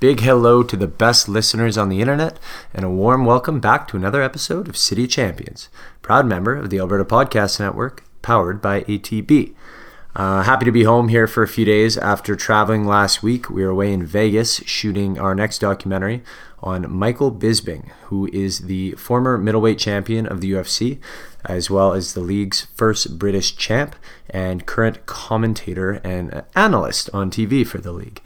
Big hello to the best listeners on the internet, and a warm welcome back to another episode of City Champions, proud member of the Alberta Podcast Network, powered by ATB. Uh, happy to be home here for a few days after traveling last week. We were away in Vegas shooting our next documentary on Michael Bisping, who is the former middleweight champion of the UFC, as well as the league's first British champ and current commentator and analyst on TV for the league.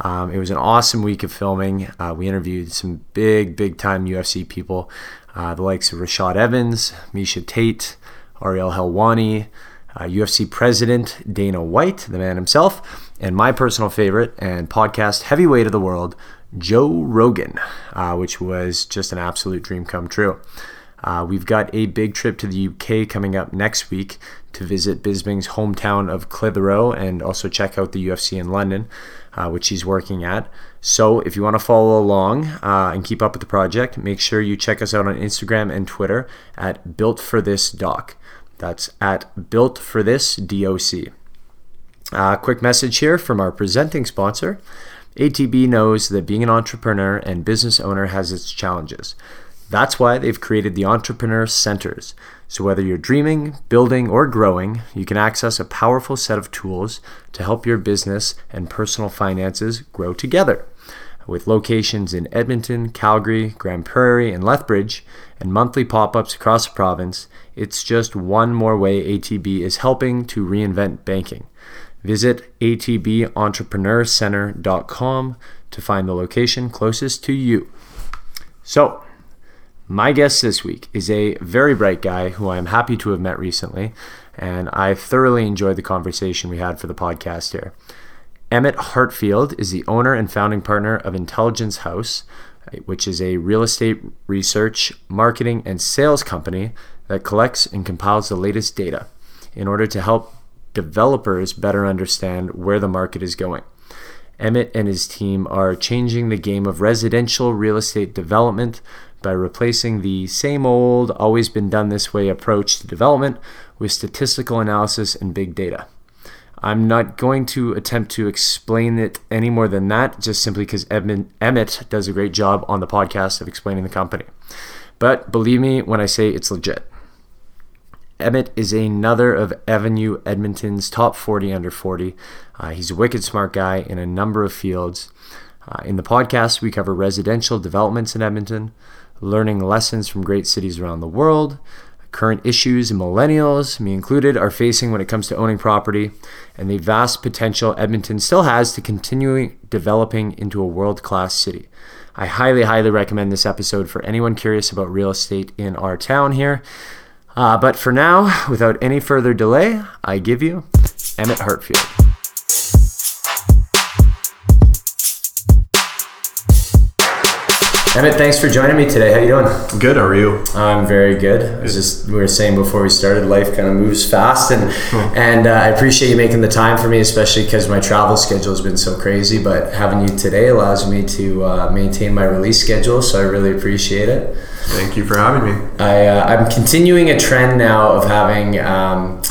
Um, it was an awesome week of filming. Uh, we interviewed some big, big time UFC people, uh, the likes of Rashad Evans, Miesha Tate, Ariel Helwani, uh, UFC president Dana White, the man himself, and my personal favorite and podcast heavyweight of the world, Joe Rogan, uh, which was just an absolute dream come true. Uh, we've got a big trip to the UK coming up next week to visit Bisping's hometown of Clitheroe and also check out the UFC in London, uh, which he's working at. So if you want to follow along uh, and keep up with the project, make sure you check us out on Instagram and Twitter at Built for This Doc. That's at Built for This DOC. Uh, quick message here from our presenting sponsor. ATB knows that being an entrepreneur and business owner has its challenges. That's why they've created the Entrepreneur Centers. So, whether you're dreaming, building, or growing, you can access a powerful set of tools to help your business and personal finances grow together. With locations in Edmonton, Calgary, Grande Prairie, and Lethbridge, and monthly pop ups across the province, it's just one more way ATB is helping to reinvent banking. Visit atbentrepreneurscenter.com to find the location closest to you. So, my guest this week is a very bright guy who I am happy to have met recently, and I thoroughly enjoyed the conversation we had for the podcast here. Emmett Hartfield is the owner and founding partner of Intelligence House, which is a real estate research, marketing, and sales company that collects and compiles the latest data in order to help developers better understand where the market is going. Emmett and his team are changing the game of residential real estate development by replacing the same old, always been done this way approach to development with statistical analysis and big data. I'm not going to attempt to explain it any more than that, just simply because Emmett does a great job on the podcast of explaining the company. But believe me when I say it's legit. Emmett is another of Avenue Edmonton's top 40 under 40. Uh, he's a wicked smart guy in a number of fields. Uh, in the podcast, we cover residential developments in Edmonton, learning lessons from great cities around the world, current issues millennials, me included, are facing when it comes to owning property, and the vast potential Edmonton still has to continue developing into a world class city. I highly, highly recommend this episode for anyone curious about real estate in our town here. Uh, but for now, without any further delay, I give you Emmett Hartfield. Emmett, thanks for joining me today. How you doing? Good. How are you? I'm very good. As just we were saying before we started, life kind of moves fast, and hmm. and uh, I appreciate you making the time for me, especially because my travel schedule has been so crazy. But having you today allows me to uh, maintain my release schedule, so I really appreciate it. Thank you for having me. I uh, I'm continuing a trend now of having. Um,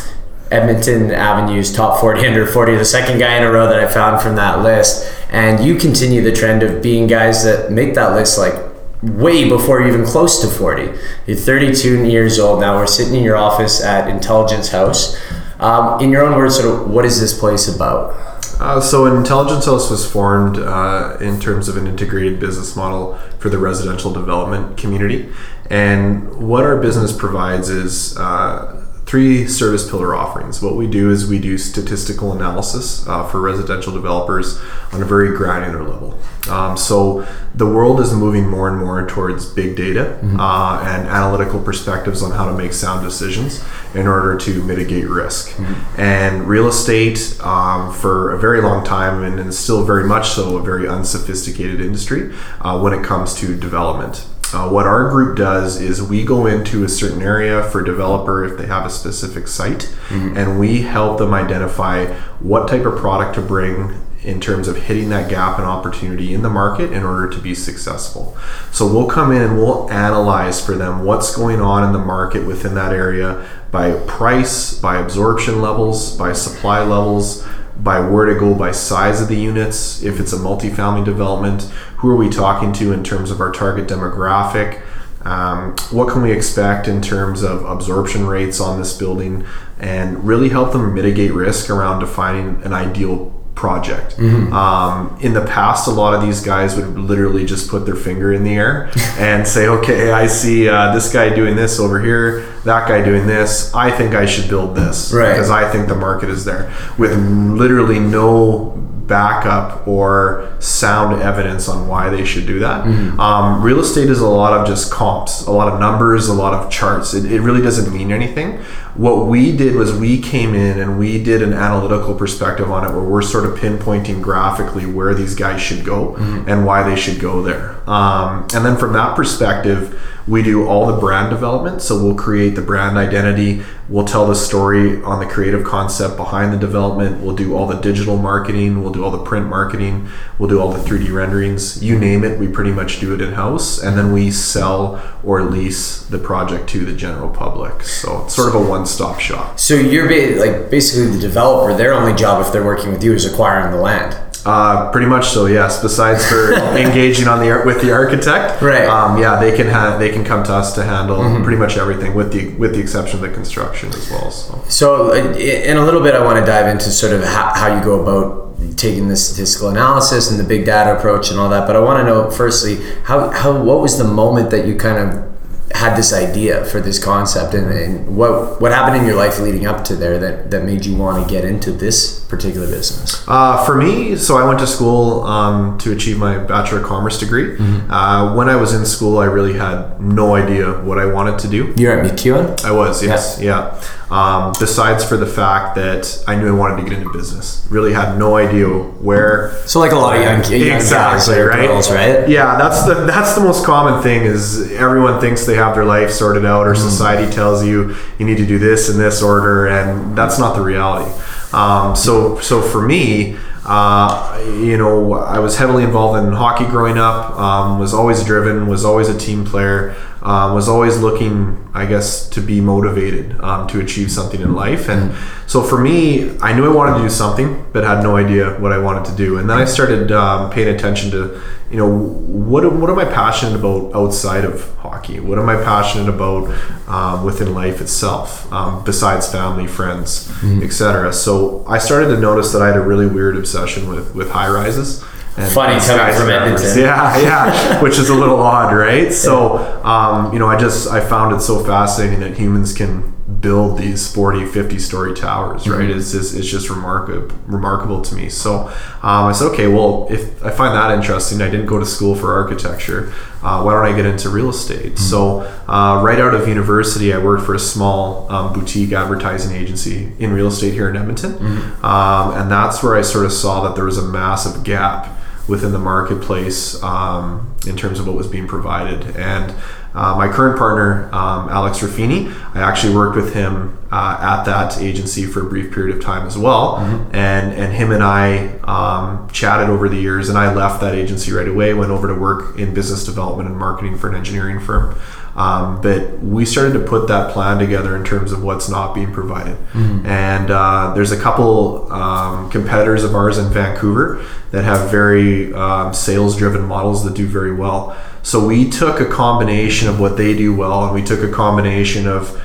Edmonton Avenue's top 40 under 40, the second guy in a row that I found from that list. And you continue the trend of being guys that make that list like way before even close to 40. You're 32 years old now. We're sitting in your office at Intelligence House. Um, in your own words, sort of, what is this place about? Uh, so, Intelligence House was formed uh, in terms of an integrated business model for the residential development community. And what our business provides is uh, three service pillar offerings. What we do is we do statistical analysis uh, for residential developers on a very granular level. Um, so the world is moving more and more towards big data mm-hmm. uh, and analytical perspectives on how to make sound decisions in order to mitigate risk. Mm-hmm. And real estate, um, for a very long time, and, and, still very much so, a very unsophisticated industry uh, when it comes to development. Uh, what our group does is we go into a certain area for developer if they have a specific site, mm-hmm. and we help them identify what type of product to bring in terms of hitting that gap and opportunity in the market in order to be successful. So we'll come in and we'll analyze for them what's going on in the market within that area by price, by absorption levels, by supply levels, by go by size of the units. If it's a multifamily development, who are we talking to in terms of our target demographic? Um, what can we expect in terms of absorption rates on this building and really help them mitigate risk around defining an ideal project. Mm-hmm. Um, in the past, a lot of these guys would literally just put their finger in the air and say, okay, I see uh, this guy doing this over here, that guy doing this. I think I should build this right. because I think the market is there with literally no backup or sound evidence on why they should do that. Mm-hmm. Um, real estate is a lot of just comps, a lot of numbers, a lot of charts. It, it really doesn't mean anything. What we did was we came in and we did an analytical perspective on it where we're sort of pinpointing graphically where these guys should go mm-hmm. and why they should go there. Um, and then from that perspective, we do all the brand development. So we'll create the brand identity. We'll tell the story on the creative concept behind the development. We'll do all the digital marketing. We'll do all the print marketing. We'll do all the 3D renderings. You name it, we pretty much do it in house. And then we sell or lease the project to the general public. So it's sort of a one stop shop. So you're ba- like basically the developer. Their only job, if they're working with you, is acquiring the land. Uh, pretty much so, yes. Besides for engaging on the with the architect, right? Um, yeah, they can have they can come to us to handle mm-hmm. pretty much everything, with the with the exception of the construction as well. So, so uh, in a little bit, I want to dive into sort of how, how you go about taking the statistical analysis and the big data approach and all that. But I want to know firstly how how what was the moment that you kind of had this idea for this concept and, and, what what happened in your life leading up to there that, that made you want to get into this particular business uh, for me so i went to school um, to achieve my bachelor of commerce degree mm-hmm. uh, when i was in school i really had no idea what i wanted to do you're at MacEwan? i was yes yeah, yeah. Um, besides for the fact that i knew i wanted to get into business really had no idea where so like a lot of young, young exactly, guys right? Girls, right yeah that's the that's the most common thing is everyone thinks they have their life sorted out, or mm. society tells you you need to do this in this order, and that's not the reality. Um, so, so for me, uh, you know, I was heavily involved in hockey growing up. Um, was always driven. Was always a team player. Um, was always looking, I guess, to be motivated um, to achieve something in life. And so for me, I knew I wanted to do something, but had no idea what I wanted to do. And then I started um, paying attention to, you know, what what am I passionate about outside of hockey? What am I passionate about um, within life itself, um, besides family, friends, mm-hmm. etc. So I started to notice that I had a really weird obsession with with high rises. And Funny coming from Edmonton. Yeah, yeah, which is a little odd, right? So, um, you know, I just I found it so fascinating that humans can build these 40 50 story towers right mm-hmm. it's, just, it's just remarkable remarkable to me so um, i said okay well if i find that interesting i didn't go to school for architecture uh, why don't i get into real estate mm-hmm. so uh, right out of university i worked for a small um, boutique advertising agency in real estate here in edmonton mm-hmm. um, and that's where i sort of saw that there was a massive gap within the marketplace um, in terms of what was being provided. And uh, my current partner, um, Alex Ruffini, I actually worked with him uh, at that agency for a brief period of time as well. Mm-hmm. And and him and I um, chatted over the years, and I left that agency right away, went over to work in business development and marketing for an engineering firm. Um, but we started to put that plan together in terms of what's not being provided. Mm-hmm. And uh, there's a couple um, competitors of ours in Vancouver that have very um, sales driven models that do very well. So we took a combination of what they do well and we took a combination of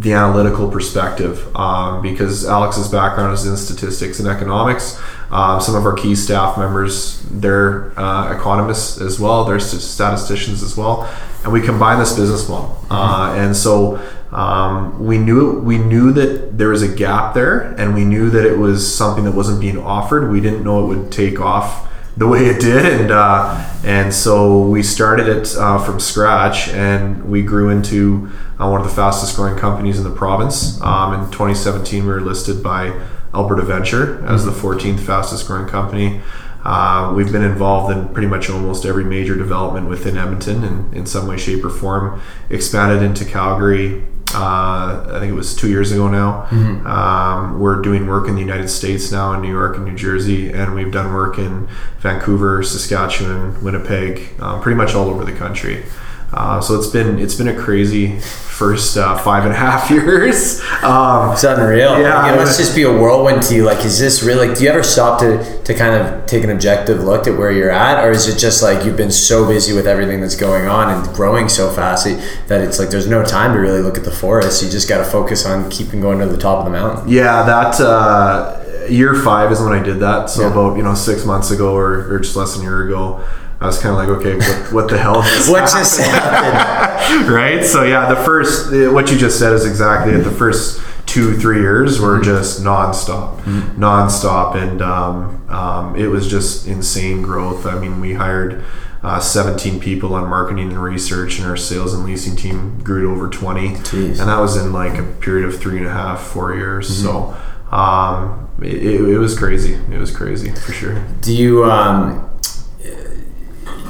the analytical perspective um, because Alex's background is in statistics and economics. Um, some of our key staff members, they're uh, economists as well, they're statisticians as well and we combined this business model. Mm-hmm. Uh, and so um, we knew we knew that there was a gap there, and we knew that it was something that wasn't being offered. We didn't know it would take off the way it did, and uh, and so we started it uh, from scratch, and we grew into uh, one of the fastest growing companies in the province. Um, in 2017, we were listed by Alberta Venture as the 14th fastest growing company. Uh, we've been involved in pretty much almost every major development within Edmonton in, in some way, shape, or form. Expanded into Calgary, uh, I think it was two years ago now. Mm-hmm. Um, we're doing work in the United States now, in New York and New Jersey, and we've done work in Vancouver, Saskatchewan, Winnipeg, uh, pretty much all over the country. Uh, so it's been it's been a crazy first uh, five and a half years. Um, It's unreal. Yeah, Like, it must just be a whirlwind to you. Like, is this really? Like, do you ever stop to to kind of take an objective look at where you're at, or is it just like you've been so busy with everything that's going on and growing so fast that it's like there's no time to really look at the forest. You just got to focus on keeping going to the top of the mountain. Yeah, that uh, year five is when I did that. So Yeah. about you know six months ago or, or just less than a year ago, I was kind of like, okay, what, what the hell? What just happened? right? So yeah, the first what you just said is exactly it. The first two three years were just nonstop, nonstop, and um, um, it was just insane growth. I mean, we hired. Uh, 17 people on marketing and research, and our sales and leasing team grew to over 20. Jeez. And that was in like a period of three and a half, four years. So um, it, it, it was crazy. It was crazy for sure. Do you um?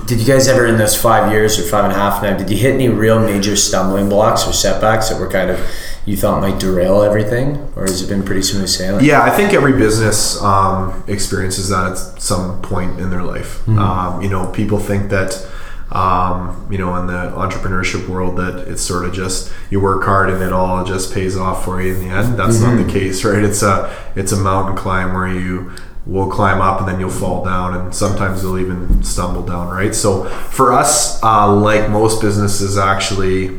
Did you guys ever in those five years or five and a half now? Did you hit any real major stumbling blocks or setbacks that were kind of you thought might derail everything, or has it been pretty smooth sailing? Yeah, I think every business um, experiences that at some point in their life. Um, you know, people think that. Um, you know, in the entrepreneurship world, that it's sort of just you work hard and it all just pays off for you in the end. That's not the case, right? It's a it's a mountain climb where you will climb up and then you'll fall down, and sometimes you'll even stumble down, right? So for us, uh, like most businesses, actually,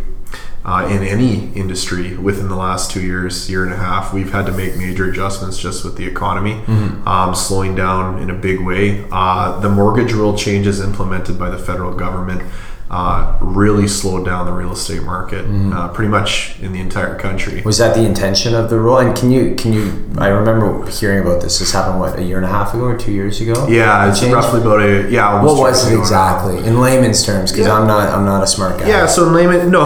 uh, in any industry within the last two years, year and a half, we've had to make major adjustments just with the economy um, slowing down in a big way. Uh, the mortgage rule changes implemented by the federal government uh, really slowed down the real estate market, uh, pretty much in the entire country. Was that the intention of the rule? And can you can you? I remember hearing about this. This happened what a year and a half ago or two years ago. Yeah, it's roughly about a yeah. What was it ago exactly in layman's terms? Because Yeah. I'm not I'm not a smart guy. Yeah, so in layman, no.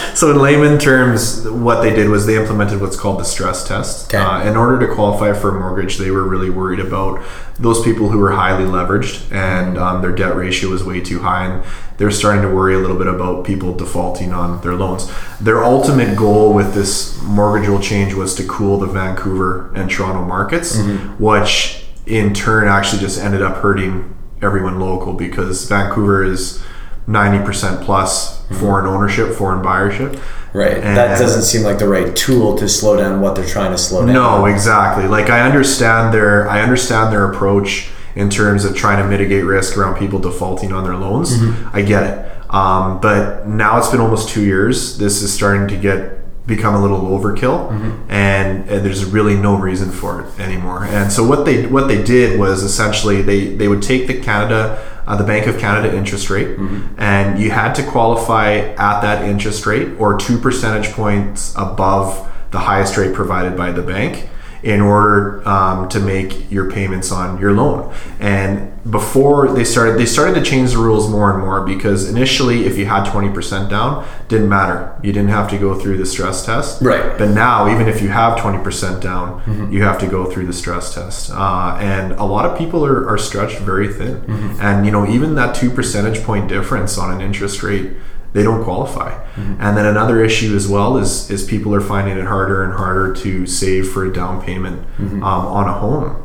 so in layman terms, what they did was they implemented what's called the stress test. Okay. Uh, in order to qualify for a mortgage, they were really worried about those people who were highly leveraged and um, their debt ratio was way too high, and they're starting to worry a little bit about people defaulting on their loans. Their ultimate goal with this mortgage rule change was to cool the Vancouver and Toronto markets, which in turn actually just ended up hurting everyone local because Vancouver is 90% plus foreign ownership, foreign buyership. Right. And- that doesn't seem like the right tool to slow down what they're trying to slow down. No, exactly. Like I understand their I understand their approach in terms of trying to mitigate risk around people defaulting on their loans. I get it. Um, but now it's been almost two years. This is starting to get become a little overkill, and, and there's really no reason for it anymore. And so what they what they did was essentially they they would take the Canada uh, the Bank of Canada interest rate, and you had to qualify at that interest rate or two percentage points above the highest rate provided by the bank in order um, to make your payments on your loan. And before they started, they started to change the rules more and more because initially, if you had 20% down, didn't matter. You didn't have to go through the stress test. Right. But now, even if you have 20% down, you have to go through the stress test. Uh, and a lot of people are, are stretched very thin. And, you know, even that two percentage point difference on an interest rate they don't qualify. And then another issue as well is is people are finding it harder and harder to save for a down payment um, on a home.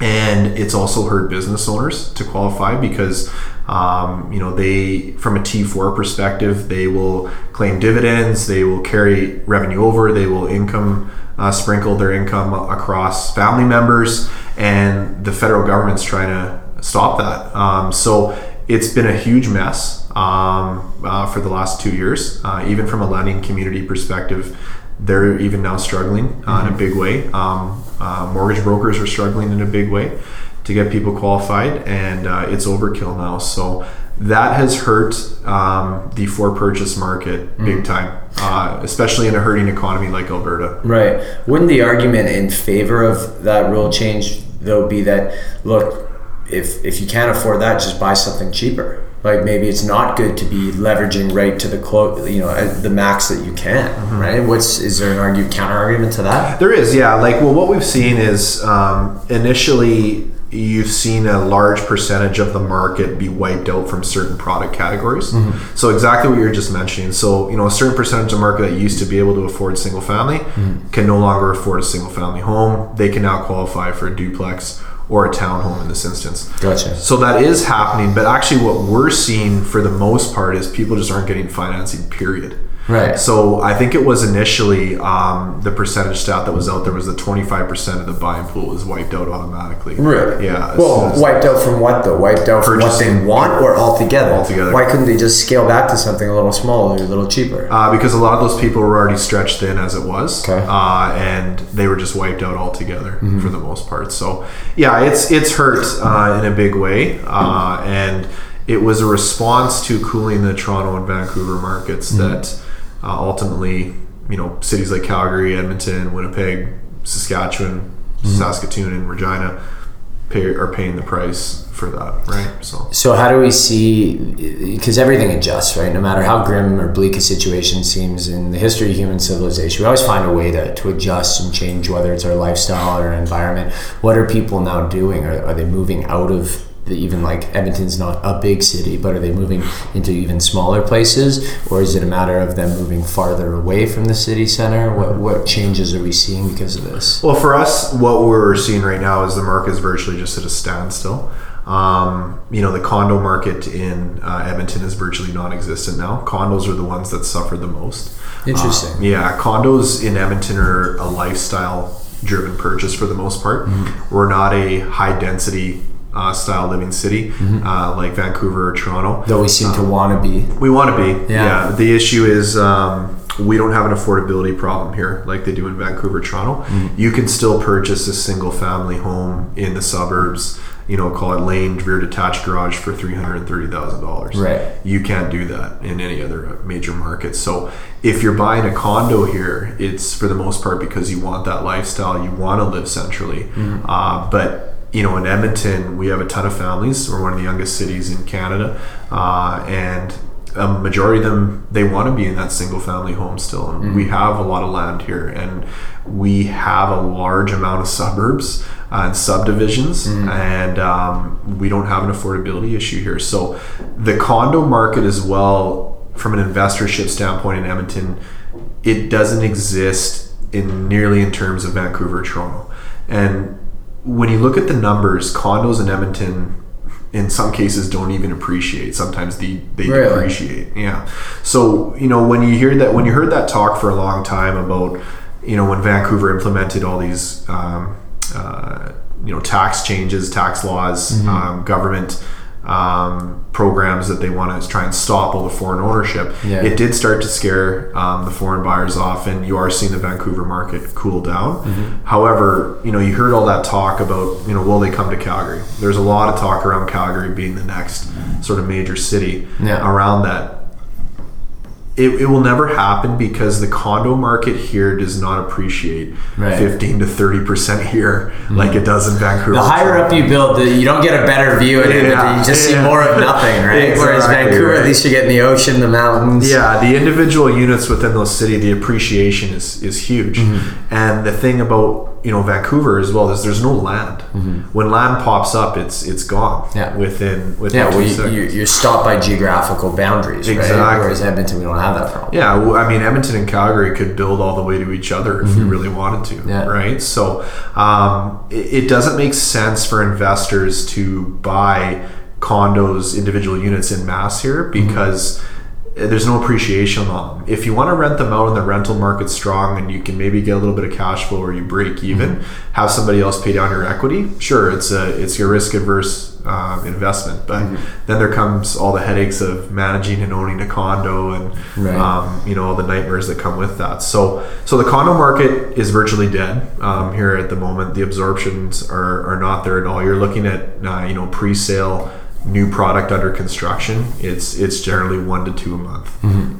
And it's also hurt business owners to qualify because um, you know they from a T4 perspective they will claim dividends, they will carry revenue over, they will income uh, sprinkle their income across family members, and the federal government's trying to stop that. Um, so it's been a huge mess um, uh, for the last two years. Uh, even from a lending community perspective, they're even now struggling uh, in a big way. Um, uh, mortgage brokers are struggling in a big way to get people qualified, and uh, it's overkill now. So that has hurt um, the for purchase market big time, uh, especially in a hurting economy like Alberta. Right. Wouldn't the argument in favor of that rule change though be that look, if if you can't afford that, just buy something cheaper. Like maybe it's not good to be leveraging right to the quote, you know, the max that you can. Mm-hmm. Right. What's is there an argue counter argument to that? There is, yeah. Like, well, what we've seen is um, initially you've seen a large percentage of the market be wiped out from certain product categories. Mm-hmm. So exactly what you're just mentioning. So you know, a certain percentage of the market that used to be able to afford single family mm-hmm. can no longer afford a single family home. They can now qualify for a duplex or a townhome in this instance. Gotcha. So that is happening, but actually, what we're seeing for the most part is people just aren't getting financing. Period. Right. So I think it was initially um, the percentage stat that was out there was that 25% of the buying pool was wiped out automatically. Really? Yeah. Well, soon as- wiped out from what though? Wiped out from what they want or altogether? Altogether. Why couldn't they just scale back to something a little smaller, a little cheaper? Uh, because a lot of those people were already stretched thin as it was, Okay. uh, and they were just wiped out altogether Mm-hmm. for the most part. So, yeah, it's it's hurt uh, in a big way, uh, and it was a response to cooling the Toronto and Vancouver markets Mm-hmm. that uh, ultimately, you know, cities like Calgary, Edmonton, Winnipeg, Saskatchewan, Mm-hmm. Saskatoon, and Regina pay, are paying the price for that, right? So. So how do we see? Because everything adjusts, right? No matter how grim or bleak a situation seems in the history of human civilization, we always find a way to, to adjust and change, whether it's our lifestyle or our environment. What are people now doing? Are, are they moving out of the, even like Edmonton's not a big city, but are they moving into even smaller places, or is it a matter of them moving farther away from the city center? What what changes are we seeing because of this? Well, for us, what we're seeing right now is the market is virtually just at a standstill. Um, you know, the condo market in uh, Edmonton is virtually non-existent now. Condos are the ones that suffer the most. Interesting. Uh, yeah, condos in Edmonton are a lifestyle-driven purchase for the most part. We're not a high-density uh, style living city uh, like Vancouver or Toronto. Though we seem to want to be. We want to be. Yeah. Yeah. The issue is um, we don't have an affordability problem here like they do in Vancouver, Toronto. Mm-hmm. You can still purchase a single family home in the suburbs. You know, call it lane rear detached garage for three hundred and thirty thousand dollars. Right. You can't do that in any other major market. So if you're buying a condo here, it's for the most part because you want that lifestyle. You want to live centrally. Mm-hmm. Uh, but you know, in Edmonton, we have a ton of families. We're one of the youngest cities in Canada, uh, and a majority of them they want to be in that single family home still. And we have a lot of land here, and we have a large amount of suburbs uh, and subdivisions, and um, we don't have an affordability issue here. So the condo market as well, from an investorship standpoint in Edmonton, it doesn't exist in nearly in terms of Vancouver, or Toronto, and when you look at the numbers, condos in Edmonton, in some cases, don't even appreciate. Sometimes they they Really? depreciate. Yeah. So you know when you hear that when you heard that talk for a long time about you know when Vancouver implemented all these um, uh, you know tax changes, tax laws, um, government. Um, programs that they want to try and stop all the foreign ownership. Yeah. It did start to scare um, the foreign buyers off, and you are seeing the Vancouver market cool down. Mm-hmm. However, you know, you heard all that talk about, you know, will they come to Calgary? There's a lot of talk around Calgary being the next sort of major city Yeah. around that. It, it will never happen because the condo market here does not appreciate Right. Mm-hmm. 15 to 30 percent here like it does in Vancouver. The higher up you build, the, you don't get a better view it. Yeah, you just see more of nothing, right? Whereas Vancouver, right. at least you're getting the ocean, the mountains. Yeah, the individual units within those city, the appreciation is is huge. Mm-hmm. And the thing about you know Vancouver as well is there's no land. When land pops up, it's it's gone. Mm-hmm. Yeah. within within Yeah, well, you, you, you're stopped by geographical boundaries, right? Exactly. Whereas Edmonton, we don't have that problem. Yeah, I mean Edmonton and Calgary could build all the way to each other if we really wanted to, Mm-hmm. Yeah. right? So um, it, it doesn't make sense for investors to buy condos, individual units in mass here Mm-hmm. There's no appreciation on them. If you want to rent them out and the rental market's strong and you can maybe get a little bit of cash flow or you break even, Mm-hmm. have somebody else pay down your equity. Sure, it's a it's your risk adverse um, investment, but Mm-hmm. then there comes all the headaches of managing and owning a condo and Right. um, you know all the nightmares that come with that. So so the condo market is virtually dead um, here at the moment. The absorptions are, are not there at all. You're looking at uh, you know pre-sale new product under construction. It's it's generally one to two a month,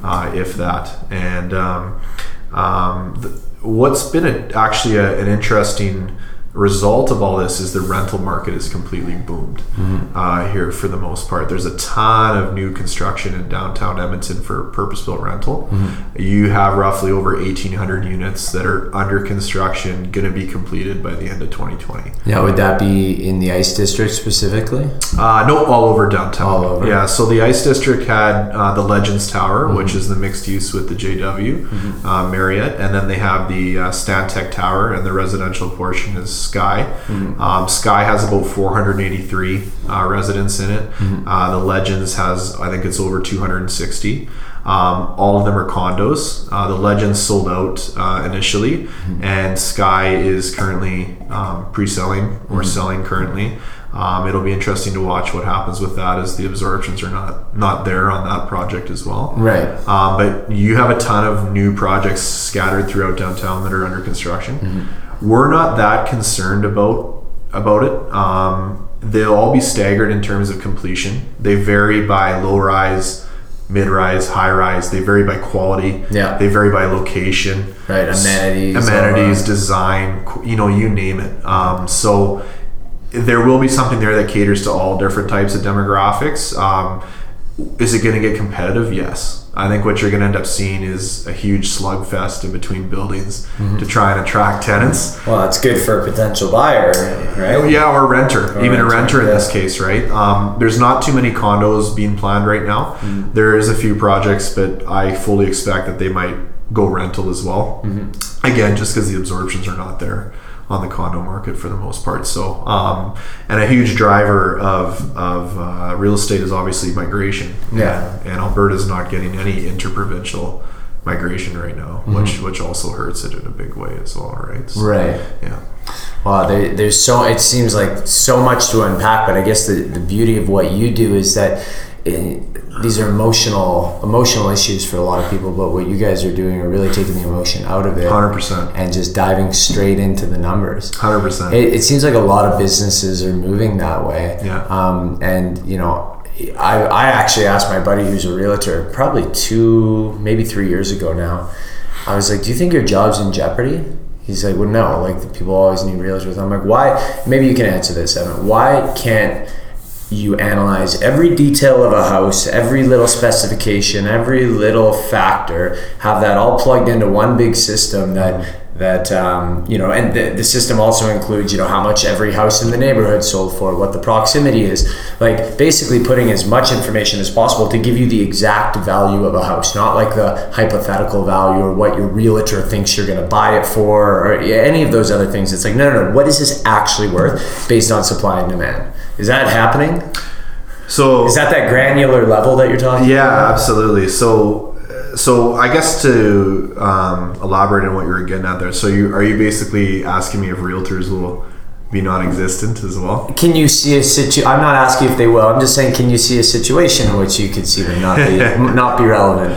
uh, if that. And um, um, the, what's been a, actually a, an interesting result of all this is the rental market is completely boomed uh, here for the most part. There's a ton of new construction in downtown Edmonton for purpose-built rental. You have roughly over 1,800 units that are under construction, going to be completed by the end of 2020. Now, would that be in the Ice District specifically? Uh, no, all over downtown. All over. Yeah. So the Ice District had uh, the Legends Tower, which is the mixed use with the JW uh, Marriott, and then they have the uh, Stantec Tower, and the residential portion is Sky. Um, Sky has about 483 uh, residents in it. Uh, the Legends has, I think it's over 260. Um, all of them are condos. Uh, the Legends sold out uh, initially, and Sky is currently um, pre-selling or selling currently. Um, it'll be interesting to watch what happens with that as the absorptions are not not there on that project as well. Right. Um, but you have a ton of new projects scattered throughout downtown that are under construction. We're not that concerned about about it. Um, they'll all be staggered in terms of completion. They vary by low rise, mid rise, high rise. They vary by quality. Yeah. They vary by location. Right, amenities, amenities, that. design. You know, you name it. Um, so there will be something there that caters to all different types of demographics. Um, is it going to get competitive? Yes. I think what you're going to end up seeing is a huge slugfest in between buildings Mm-hmm. to try and attract tenants. Well, it's good for a potential buyer, right? Yeah, or renter, even a renter, renter in yeah. this case, right? Um, there's not too many condos being planned right now. Mm-hmm. There is a few projects, but I fully expect that they might go rental as well. Mm-hmm. Again, just because the absorptions are not there on the condo market for the most part. So, um, and a huge driver of of uh, real estate is obviously migration. Yeah. and, and Alberta's not getting any interprovincial migration right now, which which also hurts it in a big way as well, right? So, Mm-hmm. Right. Yeah. Wow, there, there's so it seems like so much to unpack, but I guess the, the beauty of what you do is that eh, these are emotional emotional issues for a lot of people, but what you guys are doing are really taking the emotion out of it Hundred percent. and just diving straight into the numbers. Hundred percent. It, it seems like a lot of businesses are moving that way. Yeah. Um, and you know, I, I actually asked my buddy who's a realtor probably two, maybe three years ago now. I was like, "Do you think your job's in jeopardy?" He's like, "Well, no. Like the people always need realtors." I'm like, "Why?" Maybe you can answer this, Evan. Why can't you analyze every detail of a house, every little specification, every little factor, have that all plugged into one big system that that um, you know, and the, the system also includes you know how much every house in the neighborhood sold for, what the proximity is, like basically putting as much information as possible to give you the exact value of a house, not like the hypothetical value or what your realtor thinks you're going to buy it for or any of those other things. It's like no, no, no. What is this actually worth based on supply and demand? Is that happening? So Is that that granular level that you're talking? yeah, absolutely. So so I guess to um, elaborate on what you were getting at there. So you are you basically asking me if realtors will be non-existent as well? Can you see a situ? I'm not asking if they will. I'm just saying, can you see a situation in which you could see them not be not be relevant?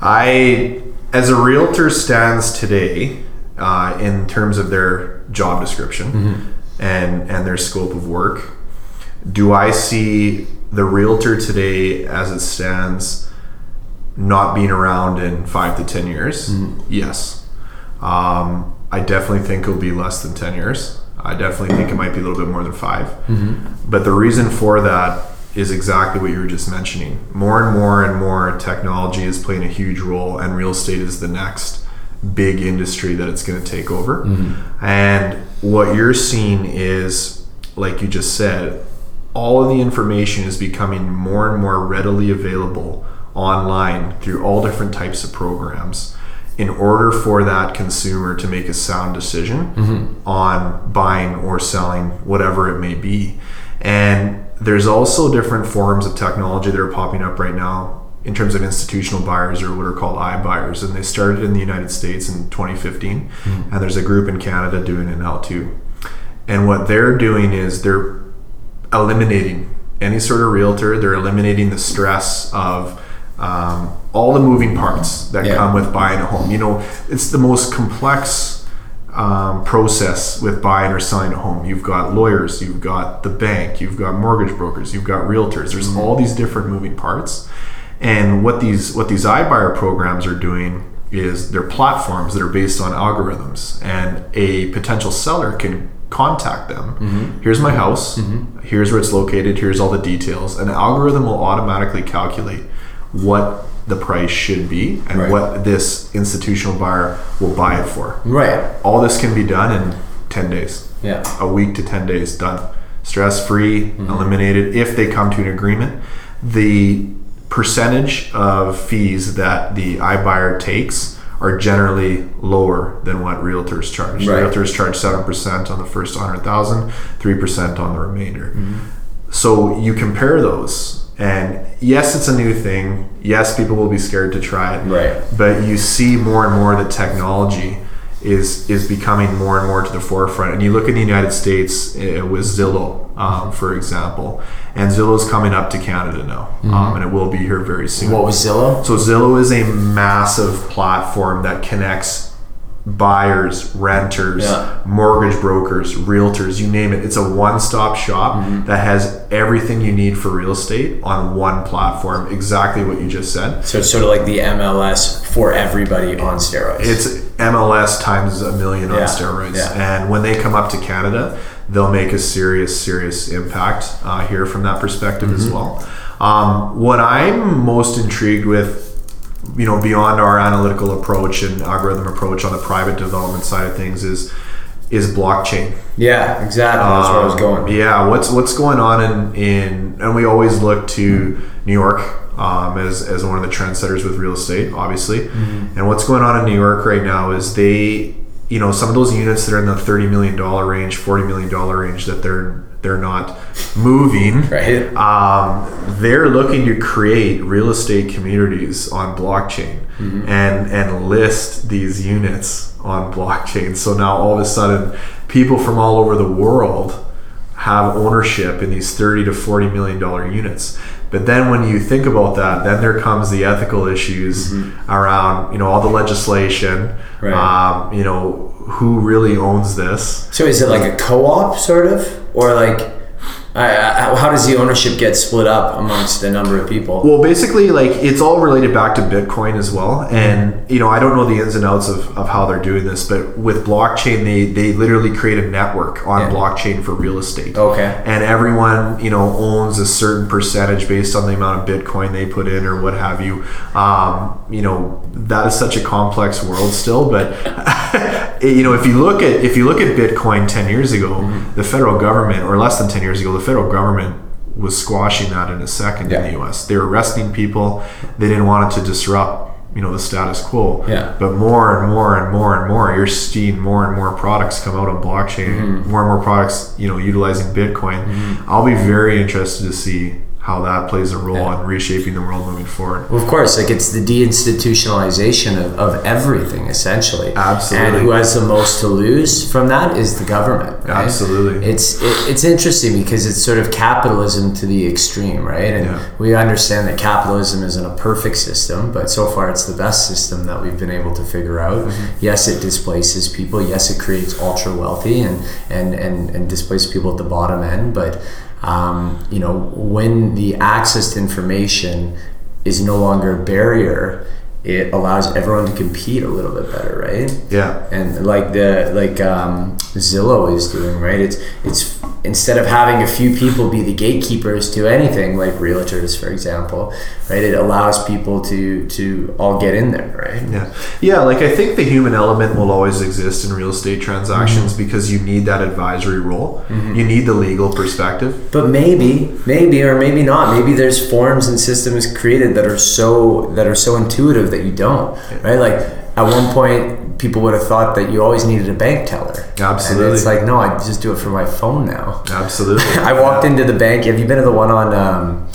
I, as a realtor stands today, uh, in terms of their job description and and their scope of work, do I see the realtor today as it stands not being around in five to ten years? Mm-hmm. Yes. Um, I definitely think it'll be less than ten years. I definitely think it might be a little bit more than 5 mm-hmm. But the reason for that is exactly what you were just mentioning. More and more and more technology is playing a huge role, and real estate is the next big industry that it's going to take over. Mm-hmm. And what you're seeing is, like you just said, all of the information is becoming more and more readily available online through all different types of programs in order for that consumer to make a sound decision mm-hmm. on buying or selling whatever it may be. And there's also different forms of technology that are popping up right now in terms of institutional buyers or what are called iBuyers and they started in the United States in 2015 mm-hmm. and there's a group in Canada doing it now too. And what they're doing is they're eliminating any sort of realtor. They're eliminating the stress of um, all the moving parts that Yeah. come with buying a home. You know, it's the most complex um, process with buying or selling a home. You've got lawyers, you've got the bank, you've got mortgage brokers, you've got realtors. There's all these different moving parts. And what these what these iBuyer programs are doing is they're platforms that are based on algorithms, and a potential seller can contact them. Here's my house. Here's where it's located. Here's all the details. An algorithm will automatically calculate what the price should be and Right. what this institutional buyer will buy it for. Right. All this can be done in 10 days Yeah. a week to 10 days done stress free eliminated if they come to an agreement the percentage of fees that the iBuyer takes are generally lower than what realtors charge. Right. Realtors charge seven percent on the first 100,000, 3 percent on the remainder. Mm-hmm. So you compare those, and yes, it's a new thing. Yes, people will be scared to try it. Right. But you see more and more that technology is is becoming more and more to the forefront. And you look in the United States uh, with Zillow, um, for example, and Zillow's coming up to Canada now, um, and it will be here very soon. What was Zillow? So Zillow is a massive platform that connects buyers, renters, Yeah. mortgage brokers, realtors, you name it. It's a one-stop shop Mm-hmm. that has everything you need for real estate on one platform. Exactly what you just said. So it's sort of like the MLS for everybody on steroids. It's MLS times a million on Yeah, steroids. yeah. And when they come up to Canada, they'll make a serious, serious impact uh, here from that perspective Mm-hmm. as well. Um, what I'm most intrigued with, you know, beyond our analytical approach and algorithm approach on the private development side of things, is is blockchain. yeah, exactly. That's where I was Um, going. Yeah, what's what's going on in, in and we always look to New York um, as, as one of the trendsetters with real estate, obviously. Mm-hmm. And what's going on in New York right now is they, you know, some of those units that are in the thirty million dollar range, forty million dollar range that they're they're not moving. Right. Um, they're looking to create real estate communities on blockchain and and list these units on blockchain. So now all of a sudden, people from all over the world have ownership in these 30 to 40 million dollar units. But then when you think about that, then there comes the ethical issues around, you know, all the legislation, Right. um, you know, who really owns this. So is it like a co-op sort of, or like, I, how does the ownership get split up amongst a number of people? Well, basically, like it's all related back to Bitcoin as well. And you know, I don't know the ins and outs of, of how they're doing this, but with blockchain, they they literally create a network on Yeah. blockchain for real estate. Okay. And everyone, you know, owns a certain percentage based on the amount of Bitcoin they put in or what have you. Um, you know, that is such a complex world still, but you know, if you look at if you look at Bitcoin ten years ago, Mm-hmm. the federal government, or less than ten years ago, the federal government was squashing that in a second Yeah. in the U.S. They were arresting people. They didn't want it to disrupt, you know, the status quo. Yeah. But more and more and more and more, you're seeing more and more products come out on blockchain. Mm-hmm. More and more products, you know, utilizing Bitcoin. I'll be very interested to see how that plays a role Yeah. in reshaping the world moving forward. Well, of course, like it's the deinstitutionalization of, of everything essentially. Absolutely. And who has the most to lose from that is the government. right? Absolutely. It's it, it's interesting because it's sort of capitalism to the extreme, right? And Yeah. we understand that capitalism isn't a perfect system, but so far it's the best system that we've been able to figure out. Mm-hmm. Yes, it displaces people. Yes, it creates ultra wealthy and and and and displaces people at the bottom end, but um, you know, when the access to information is no longer a barrier, it allows everyone to compete a little bit better, right? Yeah. And like the like um, Zillow is doing, right? It's it's instead of having a few people be the gatekeepers to anything, like realtors, for example, right? It allows people to to all get in there, right? Yeah, yeah. Like I think the human element will always exist in real estate transactions Mm-hmm. because you need that advisory role. You need the legal perspective. But maybe, maybe, or maybe not. Maybe there's forms and systems created that are so that are so intuitive that you don't, right? Like at one point, people would have thought that you always needed a bank teller. Absolutely. And it's like no, I just do it from my phone now. Absolutely. I walked into the bank. Have you been to the one on um,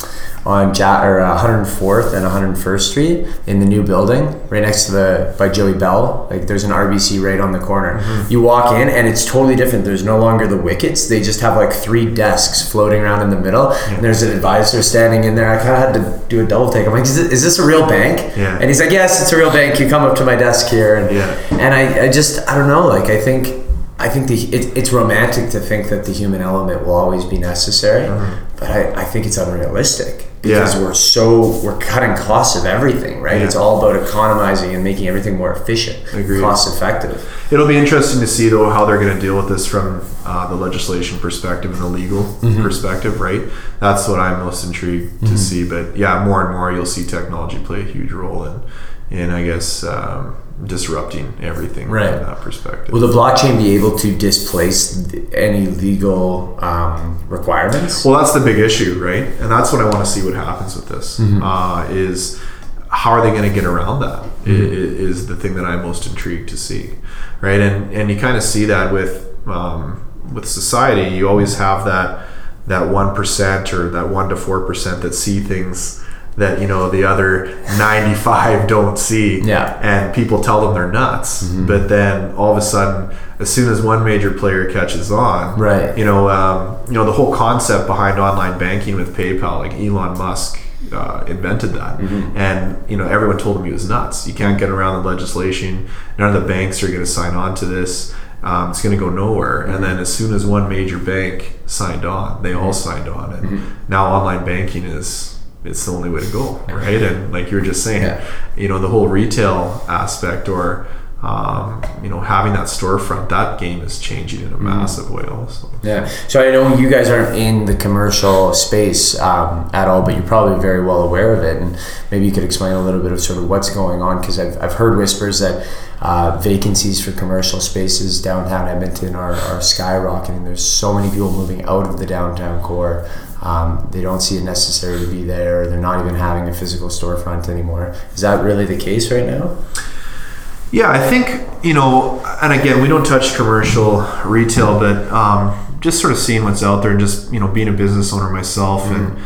on ja- or uh, 104th and 101st Street in the new building, right next to the by Joey Bell? Like there's an RBC right on the corner. Mm-hmm. You walk in and it's totally different. There's no longer the wickets. They just have like three desks floating around in the middle, and there's an advisor standing in there. I kind of had to do a double take. I'm like, is, it, is this a real bank? Yeah. And he's like, yes, it's a real bank. You come up to my desk here, and Yeah. and I, I just I don't know. Like I think I think the it, it's romantic to think that the human element will always be necessary, but I, I think it's unrealistic because Yeah. we're so we're cutting costs of everything, right? Yeah. It's all about economizing and making everything more efficient, Agreed. cost effective. It'll be interesting to see though how they're going to deal with this from uh, the legislation perspective and the legal Mm-hmm. perspective, right? That's what I'm most intrigued to see. But yeah, more and more you'll see technology play a huge role in, in I guess um, disrupting everything Right. from that perspective. Will the blockchain be able to displace any legal um, requirements? Well, that's the big issue, right? And that's what I want to see what happens with this. Mm-hmm. Uh, is how are they going to get around that? i- Is the thing that I'm most intrigued to see, right? And and you kind of see that with um, with society. You always have that that one percent or that one to four percent that see things that you know the other 95 don't see. Yeah. and people tell them they're nuts. But then all of a sudden as soon as one major player catches on Right. you know um, you know the whole concept behind online banking with PayPal like Elon Musk uh, invented that. And you know everyone told him he was nuts. You can't get around the legislation. None of the banks are going to sign on to this. Um, it's going to go nowhere. And then as soon as one major bank signed on they all signed on. And now online banking is it's the only way to go right and like you were just saying Yeah. you know the whole retail aspect or um, you know having that storefront that game is changing in a massive way also Yeah. So I know you guys aren't in the commercial space um, at all, but you're probably very well aware of it. And maybe you could explain a little bit of sort of what's going on because I've, I've heard whispers that uh, vacancies for commercial spaces downtown Edmonton are, are skyrocketing. There's so many people moving out of the downtown core. Um, they don't see it necessary to be there. They're not even having a physical storefront anymore. Is that really the case right now? Yeah, I think you know, and again, we don't touch commercial retail, but um, just sort of seeing what's out there, and just you know, being a business owner myself, and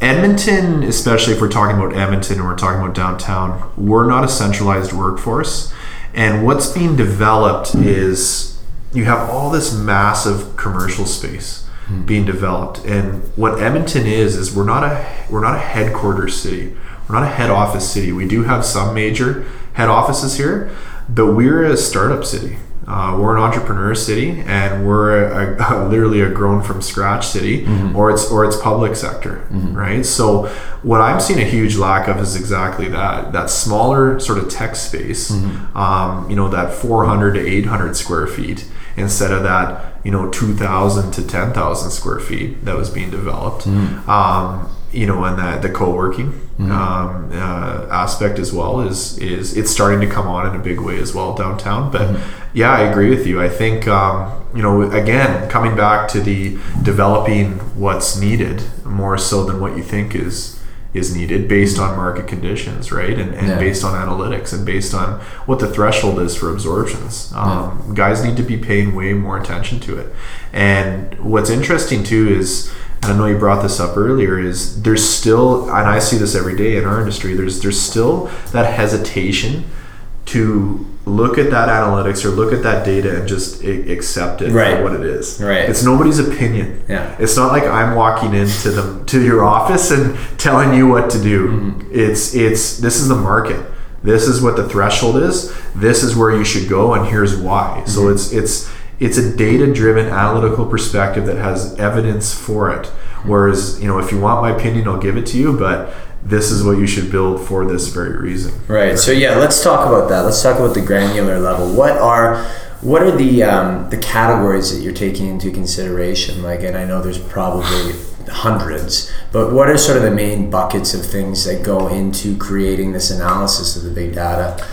Edmonton, especially if we're talking about Edmonton and we're talking about downtown, we're not a centralized workforce, and what's being developed is you have all this massive commercial space hmm. being developed, and what Edmonton is is we're not a we're not a headquarters city. We're not a head office city. We do have some major head offices here, but we're a startup city. Uh, we're an entrepreneur city, and we're a, a, literally a grown from scratch city, or it's or it's public sector, right? So what I'm seeing a huge lack of is exactly that that smaller sort of tech space, um, you know, that 400 to 800 square feet instead of that you know 2,000 to 10,000 square feet that was being developed. Um, you know, and that the co-working um, uh, aspect as well is is it's starting to come on in a big way as well downtown. But yeah, I agree with you. I think um, you know again coming back to the developing what's needed more so than what you think is is needed based on market conditions, right? And, and Yeah. based on analytics and based on what the threshold is for absorptions. Um, Guys need to be paying way more attention to it. And what's interesting too is, and I know you brought this up earlier, is there's still, and I see this every day in our industry. There's there's still that hesitation to look at that analytics or look at that data and just accept it Right. for what it is. Right. It's nobody's opinion. Yeah. It's not like I'm walking into the to your office and telling you what to do. Mm-hmm. It's it's this is the market. This is what the threshold is. This is where you should go, and here's why. Mm-hmm. So it's it's it's a data driven analytical perspective that has evidence for it. Whereas you know if you want my opinion, I'll give it to you, but this is what you should build for this very reason. Right. So yeah, let's talk about that. Let's talk about the granular level. What are what are the um, the categories that you're taking into consideration? Like, and I know there's probably hundreds, but what are sort of the main buckets of things that go into creating this analysis of the big data?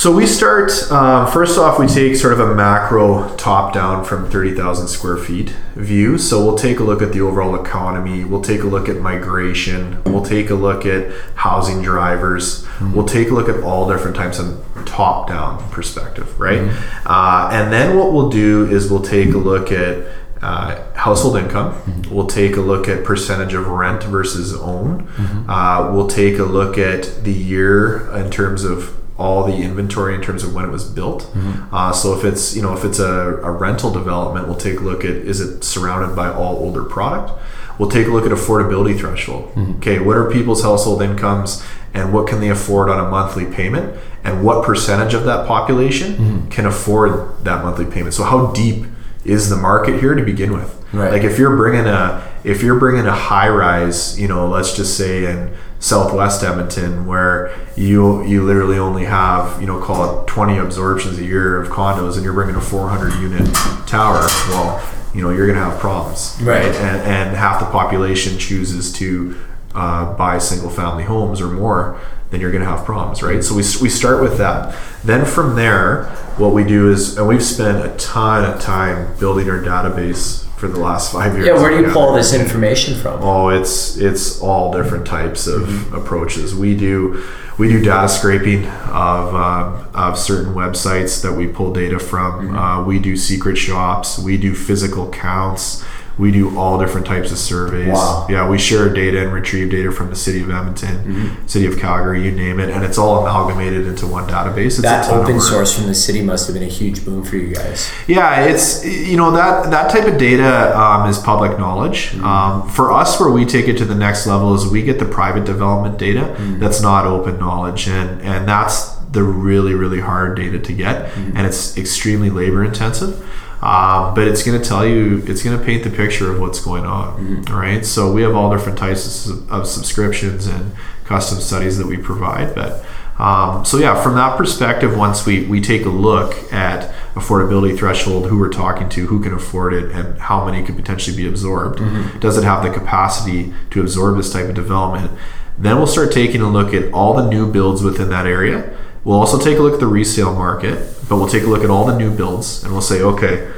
So we start um, first off. We take sort of a macro top down from thirty thousand square feet view. So we'll take a look at the overall economy. We'll take a look at migration. We'll take a look at housing drivers. We'll take a look at all different types of top down perspective, right? Uh, and then what we'll do is we'll take a look at uh, household income. We'll take a look at percentage of rent versus own. Uh, we'll take a look at the year in terms of all the inventory in terms of when it was built. Mm-hmm. Uh, so if it's you know if it's a, a rental development, we'll take a look at is it surrounded by all older product. We'll take a look at affordability threshold. Mm-hmm. Okay, what are people's household incomes and what can they afford on a monthly payment, and what percentage of that population mm-hmm. can afford that monthly payment. So how deep is the market here to begin with? Right. Like if you're bringing a if you're bringing a high rise, you know, let's just say in Southwest Edmonton, where you you literally only have you know call it 20 absorptions a year of condos, and you're bringing a 400 unit tower, well, you know, you're gonna have problems, Right. And, and half the population chooses to uh, buy single family homes or more, then you're going to have problems, right? So we, we start with that. Then from there, what we do is, and we've spent a ton of time building our database for the last five years. Yeah, where do you pull this information from? Oh, it's it's all different types of mm-hmm. approaches. We do we do data scraping of, uh, of certain websites that we pull data from. Mm-hmm. Uh, we do secret shops. We do physical counts. We do all different types of surveys. Wow. Yeah, we share data and retrieve data from the city of Edmonton, mm-hmm. city of Calgary, you name it, and it's all amalgamated into one database. It's that open source from the city must have been a huge boom for you guys. Yeah, it's you know that that type of data um, is public knowledge. Mm-hmm. Um, for us, where we take it to the next level is we get the private development data mm-hmm. that's not open knowledge, and and that's the really really hard data to get, mm-hmm. and it's extremely labor intensive. Um, but it's going to tell you, it's going to paint the picture of what's going on, mm-hmm. right? So we have all different types of, of, subscriptions and custom studies that we provide. But um, so yeah, from that perspective, once we we take a look at affordability threshold, who we're talking to, who can afford it, and how many could potentially be absorbed, mm-hmm. does it have the capacity to absorb this type of development? Then we'll start taking a look at all the new builds within that area We'll also take a look at the resale market, but we'll take a look at all the new builds and we'll say, okay,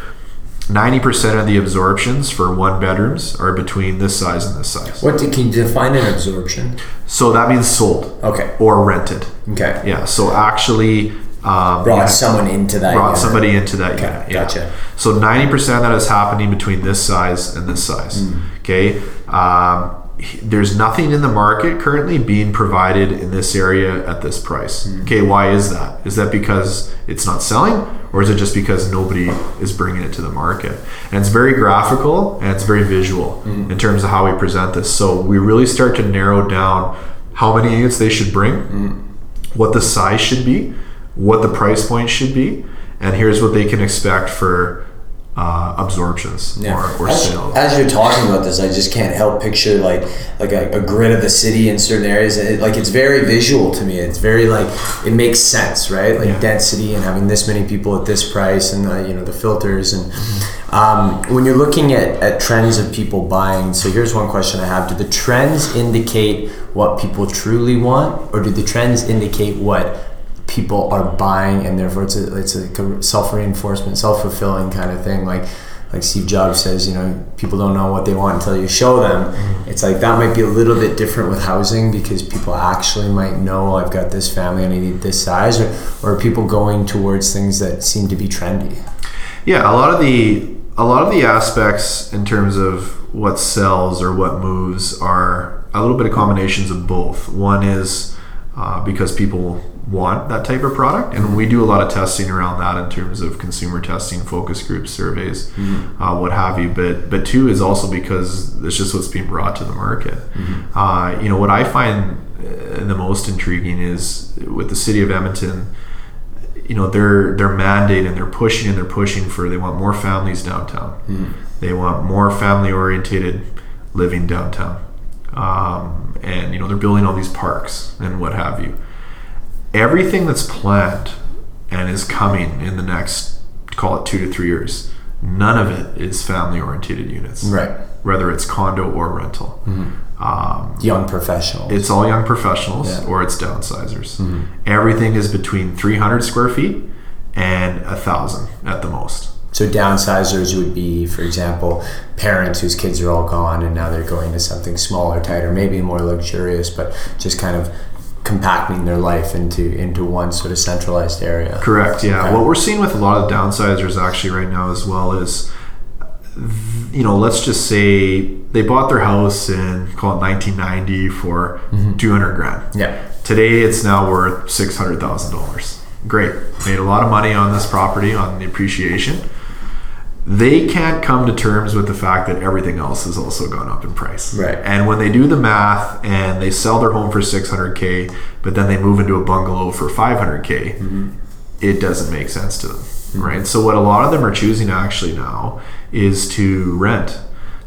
90% of the absorptions for one bedrooms are between this size and this size. What can you define an absorption? So that means sold. Okay. Or rented. Okay. Yeah. So actually um, brought yeah, someone into that. Brought unit. somebody into that okay, unit. Yeah. Gotcha. So 90% that is happening between this size and this size. Mm. Okay. Um, there's nothing in the market currently being provided in this area at this price. Mm. Okay, why is that? Is that because it's not selling, or is it just because nobody is bringing it to the market? And it's very graphical and it's very visual mm. in terms of how we present this. So we really start to narrow down how many units they should bring, mm. what the size should be, what the price point should be, and here's what they can expect for uh, absorptions yeah. or, or as, sales. As you're talking about this, I just can't help picture like like a, a grid of the city in certain areas. It, like it's very visual to me. It's very like it makes sense, right? Like yeah. density and having this many people at this price and the you know the filters and. Um, when you're looking at, at trends of people buying, so here's one question I have: Do the trends indicate what people truly want, or do the trends indicate what people are buying and therefore it's a it's a self reinforcement, self fulfilling kind of thing. Like like Steve Jobs says, you know, people don't know what they want until you show them. Mm-hmm. It's like that might be a little bit different with housing because people actually might know I've got this family and I need this size, or or people going towards things that seem to be trendy. Yeah, a lot of the a lot of the aspects in terms of what sells or what moves are a little bit of combinations of both. One is uh, because people want that type of product and we do a lot of testing around that in terms of consumer testing focus group surveys mm-hmm. uh, what have you but but two is also because it's just what's being brought to the market mm-hmm. uh, you know what i find uh, the most intriguing is with the city of edmonton you know their their mandate and they're pushing and they're pushing for they want more families downtown mm-hmm. they want more family orientated living downtown um, and you know they're building all these parks and what have you everything that's planned and is coming in the next call it two to three years none of it is family oriented units right whether it's condo or rental mm-hmm. um, young professionals it's all young professionals yeah. or it's downsizers mm-hmm. everything is between 300 square feet and a thousand at the most so downsizers would be, for example, parents whose kids are all gone and now they're going to something smaller, tighter, maybe more luxurious, but just kind of compacting their life into into one sort of centralized area. Correct. Yeah. Okay. What we're seeing with a lot of downsizers actually right now as well is you know, let's just say they bought their house in call it 1990 for mm-hmm. 200 grand. Yeah. Today it's now worth $600,000. Great. Made a lot of money on this property on the appreciation they can't come to terms with the fact that everything else has also gone up in price. Right. And when they do the math and they sell their home for 600k, but then they move into a bungalow for 500k, mm-hmm. it doesn't make sense to them, mm-hmm. right? So what a lot of them are choosing actually now is to rent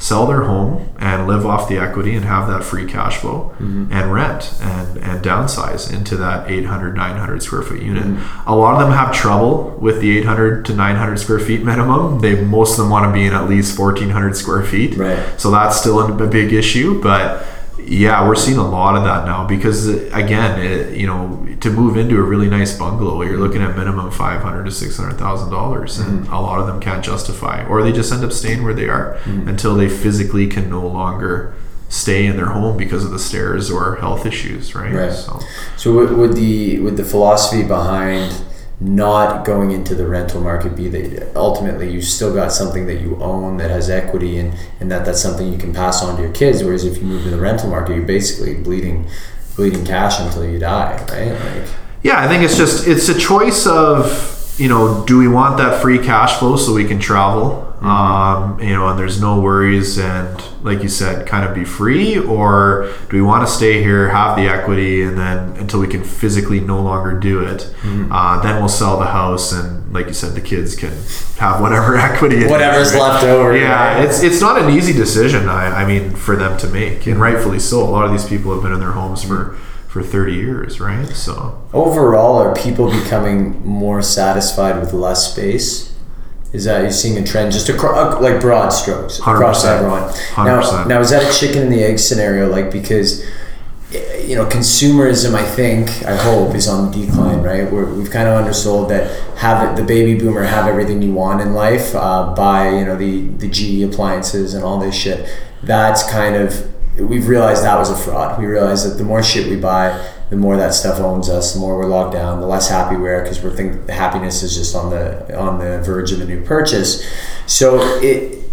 sell their home and live off the equity and have that free cash flow mm-hmm. and rent and, and downsize into that 800 900 square foot unit mm-hmm. a lot of them have trouble with the 800 to 900 square feet minimum they most of them want to be in at least 1400 square feet right so that's still a big issue but yeah, we're seeing a lot of that now because again, it, you know, to move into a really nice bungalow, you're looking at minimum five hundred to six hundred thousand dollars, and Mm-hmm. a lot of them can't justify, or they just end up staying where they are Mm-hmm. until they physically can no longer stay in their home because of the stairs or health issues, right? Right. So, So would the would the philosophy behind not going into the rental market be that ultimately you still got something that you own that has equity and, and that that's something you can pass on to your kids whereas if you move to the rental market you're basically bleeding bleeding cash until you die right? Like yeah, I think it's just it's a choice of you know, do we want that free cash flow so we can travel? Mm-hmm. Um, you know, and there's no worries, and like you said, kind of be free, or do we want to stay here, have the equity, and then until we can physically no longer do it, Mm-hmm. uh, then we'll sell the house, and like you said, the kids can have whatever equity, Whatever's right? left over, Yeah, right? it's it's not an easy decision. I, I mean, for them to make, and rightfully so. A lot of these people have been in their homes for for 30 years, right? So. overall are people becoming more satisfied with less space is that you're seeing a trend just across like broad strokes across 100%. everyone now 100%. now is that a chicken and the egg scenario like because you know consumerism i think i hope is on the decline right We're, we've kind of undersold that have it, the baby boomer have everything you want in life uh, buy you know the the ge appliances and all this shit that's kind of we've realized that was a fraud. We realized that the more shit we buy the more that stuff owns us the more we're locked down the less happy we are because we're think happiness is just on the on the verge of a new purchase. So it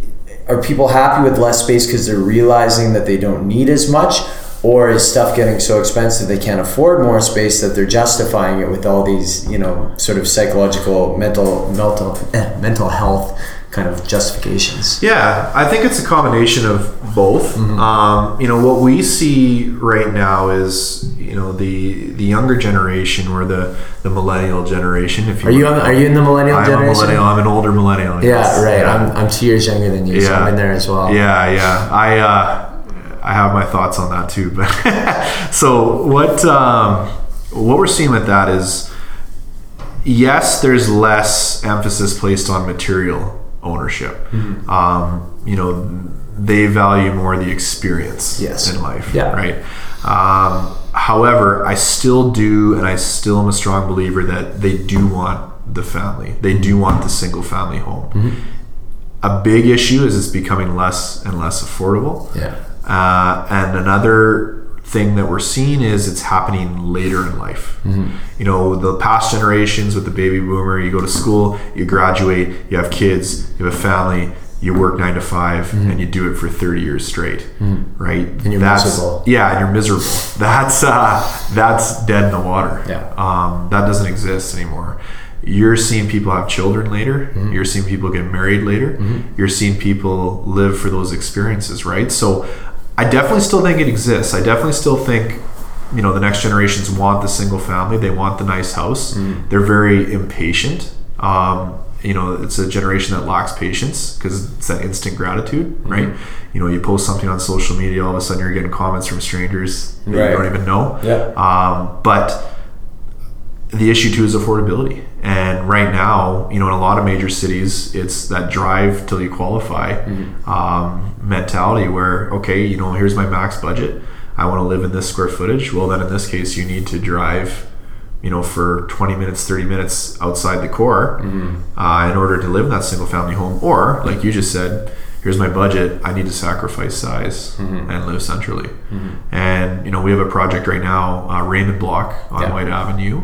are people happy with less space because they're realizing that they don't need as much? Or is stuff getting so expensive they can't afford more space that they're justifying it with all these you know sort of psychological mental mental mental health kind of justifications? Yeah, I think it's a combination of both. Mm-hmm. Um, you know, what we see right now is you know the the younger generation or the the millennial generation. If you are you on, are you in the millennial I'm a millennial. I'm an older millennial. yeah yes. right Yeah. I'm, I'm two years younger than you so Yeah. i'm in there as well Yeah, yeah. I uh, I have my thoughts on that too. But so what um, what we're seeing with that is yes, there's less emphasis placed on material ownership. Mm-hmm. Um, you know, they value more the experience Yes. in life. Yeah. Right. Um, however, I still do, and I still am a strong believer that they do want the family. They do want the single family home. A big issue is it's becoming less and less affordable. yeah Uh, and another thing that we're seeing is it's happening later in life. You know, the past generations with the baby boomer, you go to school, you graduate, you have kids, you have a family, you work nine to 5 and you do it for 30 years straight, right? And you're that's, miserable. Yeah, and you're miserable. That's uh, that's dead in the water. Yeah. Um, that doesn't exist anymore. You're seeing people have children later. Mm-hmm. You're seeing people get married later. You're seeing people live for those experiences, right? So I definitely still think it exists. I definitely still think, you know, the next generations want the single family. They want the nice house. Mm-hmm. They're very impatient. Um, you know, it's a generation that lacks patience because it's that instant gratitude, Mm-hmm. right? You know, you post something on social media, all of a sudden you're getting comments from strangers that Right. you don't even know. Yeah. Um, but the issue too is affordability. And right now, you know, in a lot of major cities, it's that drive till you qualify um, mentality where, okay, you know, here's my max budget. I want to live in this square footage. Well, then in this case, you need to drive, you know, for 20 minutes, 30 minutes outside the core uh, in order to live in that single family home. Or, like you just said, here's my budget. I need to sacrifice size and live centrally. And, you know, we have a project right now, uh, Raymond Block on Yeah. White Avenue.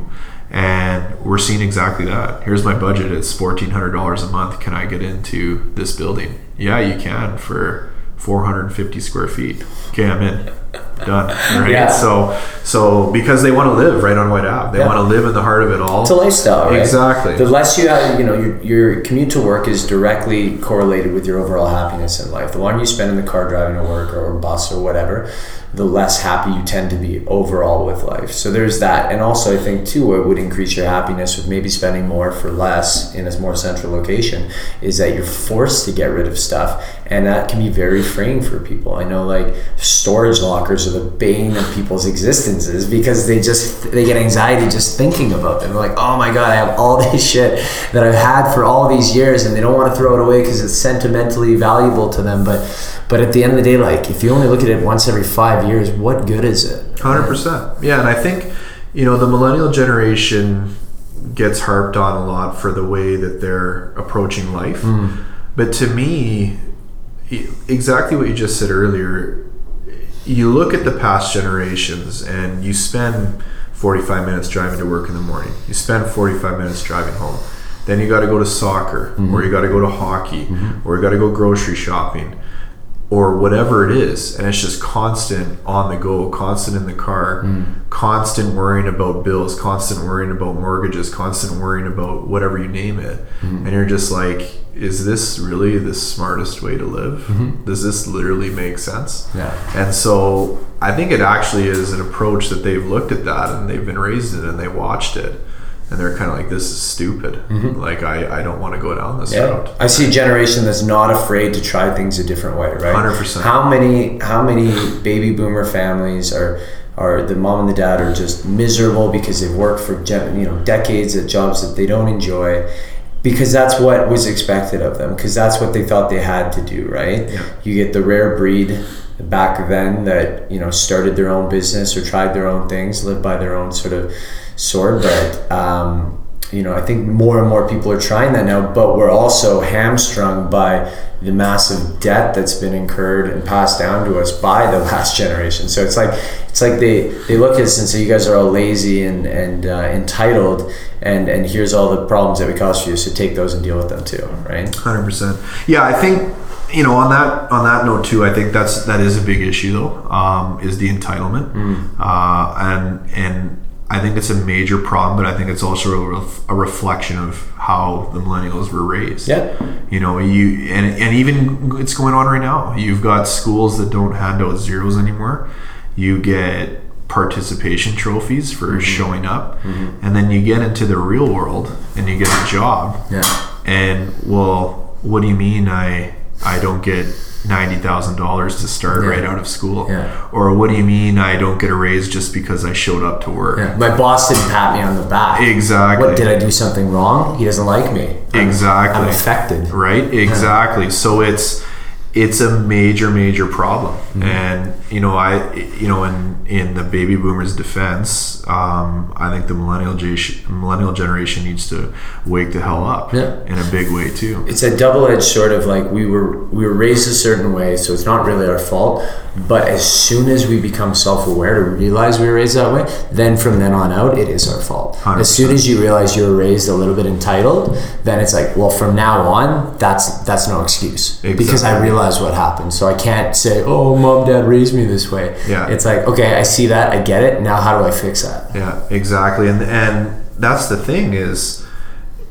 And we're seeing exactly that. Here's my budget. It's fourteen hundred dollars a month. Can I get into this building? Yeah, you can for four hundred and fifty square feet. Okay, I'm in. Done. Right. Yeah. So, so because they want to live right on White Ave, they Yeah. want to live in the heart of it all. It's a lifestyle, right? Exactly. The less you have, you know, your, your commute to work is directly correlated with your overall happiness in life. The longer you spend in the car driving to work or bus or whatever, the less happy you tend to be overall with life. So there's that. And also, I think, too, what would increase your happiness with maybe spending more for less in a more central location is that you're forced to get rid of stuff. And that can be very freeing for people. I know, like, storage lockers are the bane of people's existences because they just they get anxiety just thinking about them. They're like, oh my god, I have all this shit that I've had for all these years, and they don't want to throw it away because it's sentimentally valuable to them. But but at the end of the day, like if you only look at it once every five years, what good is it? Hundred percent. Yeah, and I think you know the millennial generation gets harped on a lot for the way that they're approaching life. Mm. But to me, exactly what you just said earlier, you look at the past generations and you spend 45 minutes driving to work in the morning. You spend 45 minutes driving home. Then you got to go to soccer, mm-hmm. or you got to go to hockey, mm-hmm. or you got to go grocery shopping or whatever it is and it's just constant on the go constant in the car mm. constant worrying about bills constant worrying about mortgages constant worrying about whatever you name it mm. and you're just like is this really the smartest way to live mm-hmm. does this literally make sense yeah and so i think it actually is an approach that they've looked at that and they've been raised in it and they watched it and they're kind of like, "This is stupid. Mm-hmm. Like, I, I don't want to go down this yeah. route." I see a generation that's not afraid to try things a different way, right? Hundred percent. How many how many baby boomer families are are the mom and the dad are just miserable because they've worked for you know decades at jobs that they don't enjoy because that's what was expected of them because that's what they thought they had to do right yeah. you get the rare breed back then that you know started their own business or tried their own things lived by their own sort of sword. But um, you know i think more and more people are trying that now but we're also hamstrung by the massive debt that's been incurred and passed down to us by the last generation. So it's like it's like they they look at us and say you guys are all lazy and and uh, entitled and and here's all the problems that we cause for you so take those and deal with them too right? 100% yeah i think you know, on that on that note too, I think that's that is a big issue though. Um, is the entitlement, mm. uh, and and I think it's a major problem, but I think it's also a, ref, a, reflection of how the millennials were raised. Yeah, you know, you and and even it's going on right now. You've got schools that don't hand out zeros anymore. You get participation trophies for mm-hmm. showing up, mm-hmm. and then you get into the real world and you get a job. Yeah, and well, what do you mean I I don't get ninety thousand dollars to start yeah. right out of school. Yeah. Or what do you mean I don't get a raise just because I showed up to work? Yeah. My boss didn't pat me on the back. Exactly. What did I do something wrong? He doesn't like me. Exactly. I'm, I'm affected. Right. Exactly. So it's it's a major major problem mm-hmm. and you know i you know in in the baby boomers defense um, i think the millennial millennial generation needs to wake the hell up yeah. in a big way too it's a double-edged sort of like we were we were raised a certain way so it's not really our fault but as soon as we become self-aware to realize we were raised that way then from then on out it is our fault 100%. as soon as you realize you were raised a little bit entitled then it's like well from now on that's that's no excuse exactly. because i realize realize what happened. So I can't say, "Oh, mom, dad raised me this way." Yeah. It's like, okay, I see that, I get it. Now, how do I fix that? Yeah, exactly. And and that's the thing is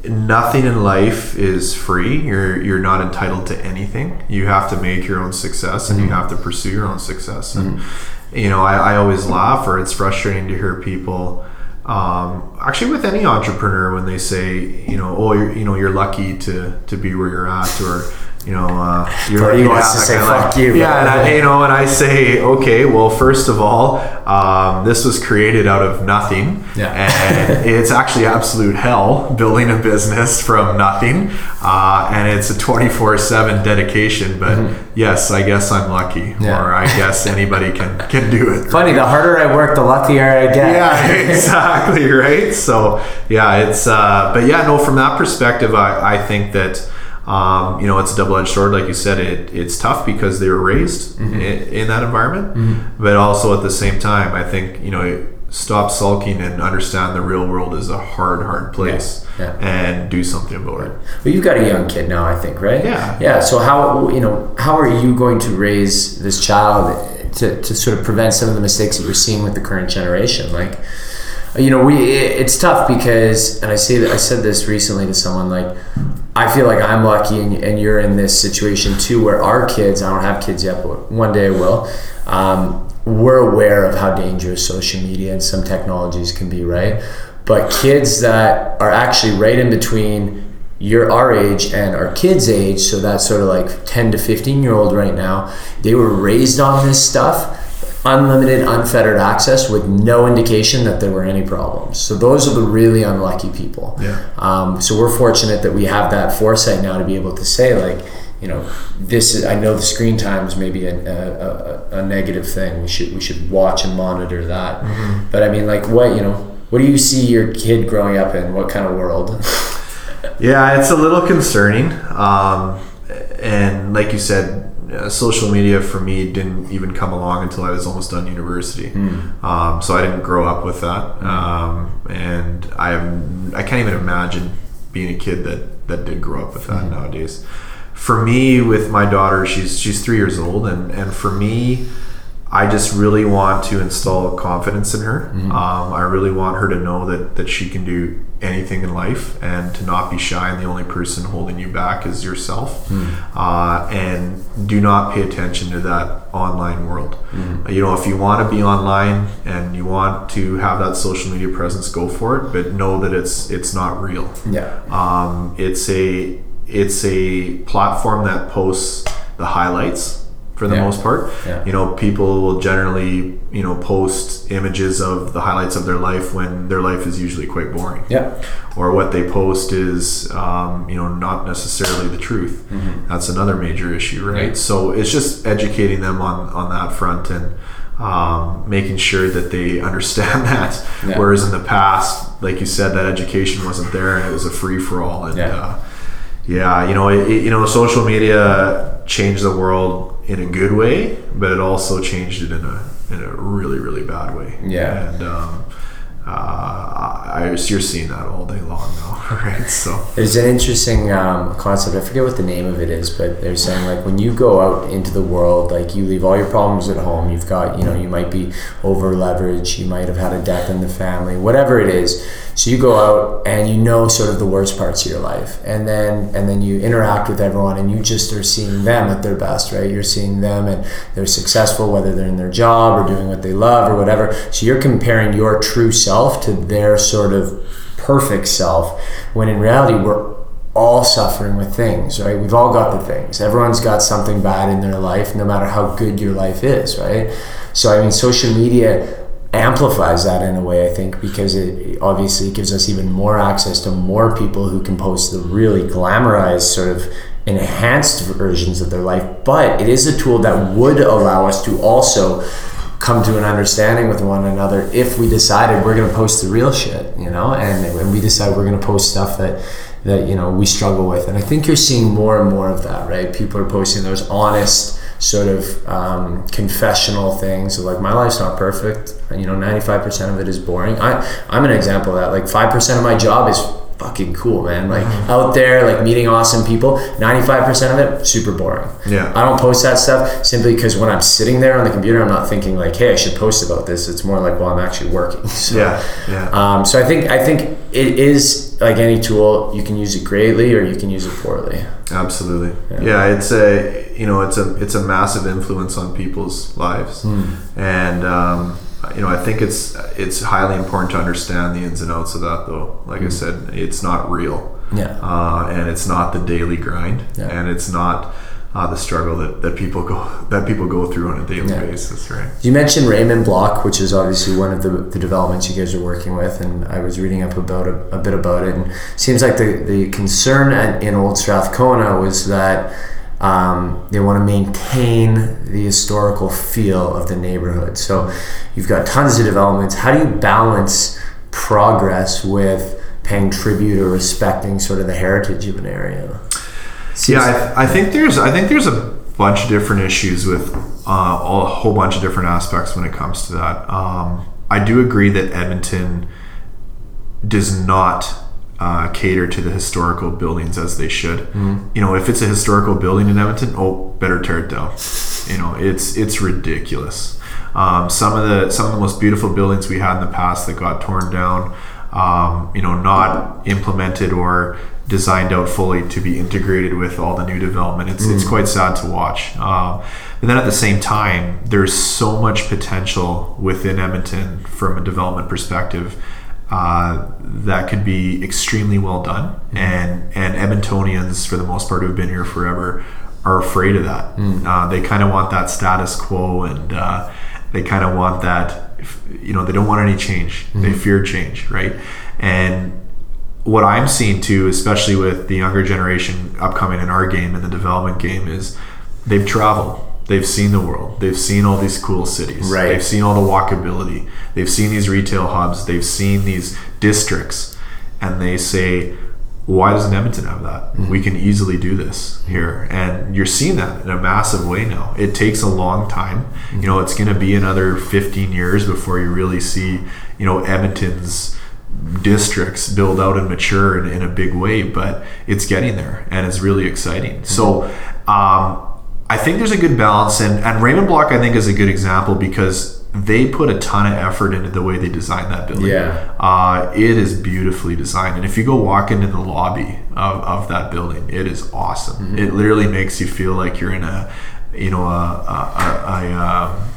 nothing in life is free. You're you're not entitled to anything. You have to make your own success and mm-hmm. you have to pursue your own success. And mm-hmm. you know, I, I always laugh or it's frustrating to hear people um, actually with any entrepreneur when they say, you know, oh, you're, you know, you're lucky to to be where you're at or you know, uh, you're, he wants to say fuck you. Yeah, and I, you know, and I say, okay, well, first of all, um, this was created out of nothing, yeah. and it's actually absolute hell building a business from nothing, uh, and it's a twenty four seven dedication. But mm-hmm. yes, I guess I'm lucky, yeah. or I guess anybody can can do it. Funny, the harder I work, the luckier I get. Yeah, exactly right. So yeah, it's uh, but yeah, no, from that perspective, I I think that. Um, you know, it's a double-edged sword, like you said. It it's tough because they were raised mm-hmm. in, in, that environment, mm-hmm. but also at the same time, I think you know, stop sulking and understand the real world is a hard, hard place, yeah. Yeah. and do something about it. Well, you've got a young kid now, I think, right? Yeah. Yeah. So how you know how are you going to raise this child to to sort of prevent some of the mistakes that we're seeing with the current generation, like? You know, we it's tough because, and I say that I said this recently to someone like, I feel like I'm lucky, and, and you're in this situation too, where our kids, I don't have kids yet, but one day I will. Um, we're aware of how dangerous social media and some technologies can be, right? But kids that are actually right in between your our age and our kids' age, so that's sort of like 10 to 15 year old right now, they were raised on this stuff unlimited, unfettered access with no indication that there were any problems. So those are the really unlucky people. Yeah. Um, so we're fortunate that we have that foresight now to be able to say like, you know, this is. I know the screen time is maybe a, a, a, a negative thing. We should we should watch and monitor that. But I mean, like, what you know, what do you see your kid growing up in? What kind of world? Yeah, it's a little concerning. Um, and like you said, uh, social media for me didn't even come along until I was almost done university. Um, so I didn't grow up with that. Um, and I I can't even imagine being a kid that, that did grow up with that nowadays. For me, with my daughter, she's she's three years old, and, and for me, I just really want to install confidence in her. Um, I really want her to know that, that she can do anything in life and to not be shy, and the only person holding you back is yourself. Uh, and do not pay attention to that online world. You know, if you want to be online and you want to have that social media presence, go for it, but know that it's it's not real. yeah. Um, it's a it's a platform that posts the highlights for the Yeah. most part. Yeah. You know, people will generally you know post images of the highlights of their life when their life is usually quite boring. Yeah. Or what they post is um, you know not necessarily the truth. That's another major issue, right? Yeah. So it's just educating them on on that front and. Um, making sure that they understand that, whereas in the past, like you said, that education wasn't there and it was a free for all. And Yeah. uh, yeah, you know, it- you know, social media changed the world in a good way, but it also changed it in a in a really really bad way. Yeah. and um, uh, I you're seeing that all day long now, right? So There's an interesting um, concept. I forget what the name of it is, but they're saying like when you go out into the world, like you leave all your problems at home. You've got, you know, you might be over leveraged. You might have had a death in the family, whatever it is. So you go out and you know sort of the worst parts of your life, and then and then you interact with everyone, and you just are seeing them at their best, right? You're seeing them, and they're successful, whether they're in their job or doing what they love or whatever. So you're comparing your true self to their sort of perfect self, when in reality we're all suffering with things, right? We've all got the things. Everyone's got something bad in their life, no matter how good your life is, right? So I mean, social media amplifies that in a way, I think, because it obviously gives us even more access to more people who can post the really glamorized sort of enhanced versions of their life. But it is a tool that would allow us to also come to an understanding with one another if we decided we're going to post the real shit, you know, and when we decide we're going to post stuff that that you know we struggle with, and I think you're seeing more and more of that, right? People are posting those honest sort of um, confessional things of like my life's not perfect. You know 95% of it is boring. I, i'm an example of that. Like 5% of my job is fucking cool man like out there like meeting awesome people 95% of it super boring Yeah. i don't post that stuff simply because when i'm sitting there on the computer i'm not thinking like hey i should post about this it's more like well i'm actually working so, yeah, yeah. um, so i think i think it is like any tool you can use it greatly or you can use it poorly Absolutely. Yeah. it's a you know it's a it's a massive influence on people's lives, and um, you know I think it's it's highly important to understand the ins and outs of that though. Like I said, it's not real, yeah uh, and it's not the daily grind, Yeah. and it's not uh, the struggle that, that people go that people go through on a daily Yeah. basis, right? You mentioned Raymond Block, which is obviously one of the, the developments you guys are working with, and I was reading up about a, a bit about it. And it seems like the, the concern at, in Old Strathcona was that um, they want to maintain the historical feel of the neighborhood. So you've got tons of developments. How do you balance progress with paying tribute or respecting sort of the heritage of an area? Yeah, I, I think there's I think there's a bunch of different issues with uh, a whole bunch of different aspects when it comes to that. Um, I do agree that Edmonton does not uh, cater to the historical buildings as they should. You know, if it's a historical building in Edmonton, oh, better tear it down. You know, it's it's ridiculous. Um, some of the some of the most beautiful buildings we had in the past that got torn down, um, you know, not implemented or designed out fully to be integrated with all the new development. It's it's quite sad to watch. Um, but then at the same time, there's so much potential within Edmonton from a development perspective uh, that could be extremely well done, and and Edmontonians, for the most part, who've been here forever, are afraid of that. Uh, they kind of want that status quo, and uh, they kind of want that you know they don't want any change. They fear change right? And what i'm seeing too especially with the younger generation upcoming in our game in the development game is they've traveled they've seen the world. They've seen all these cool cities. Right. they've seen all the walkability. They've seen these retail hubs. They've seen these districts. And they say why doesn't edmonton have that? Mm-hmm. We can easily do this here. And you're seeing that in a massive way now. It takes a long time. You mm-hmm. know it's going to be another 15 years before you really see you know edmonton's districts build out and mature in, in a big way but it's getting there and it's really exciting. Mm-hmm. So um, I think there's a good balance, and, and Raymond Block I think is a good example because they put a ton of effort into the way they designed that building. Yeah. uh, it is beautifully designed, and if you go walk into the lobby of, of that building, it is awesome. It literally makes you feel like you're in a, you know, a, a, a, a um,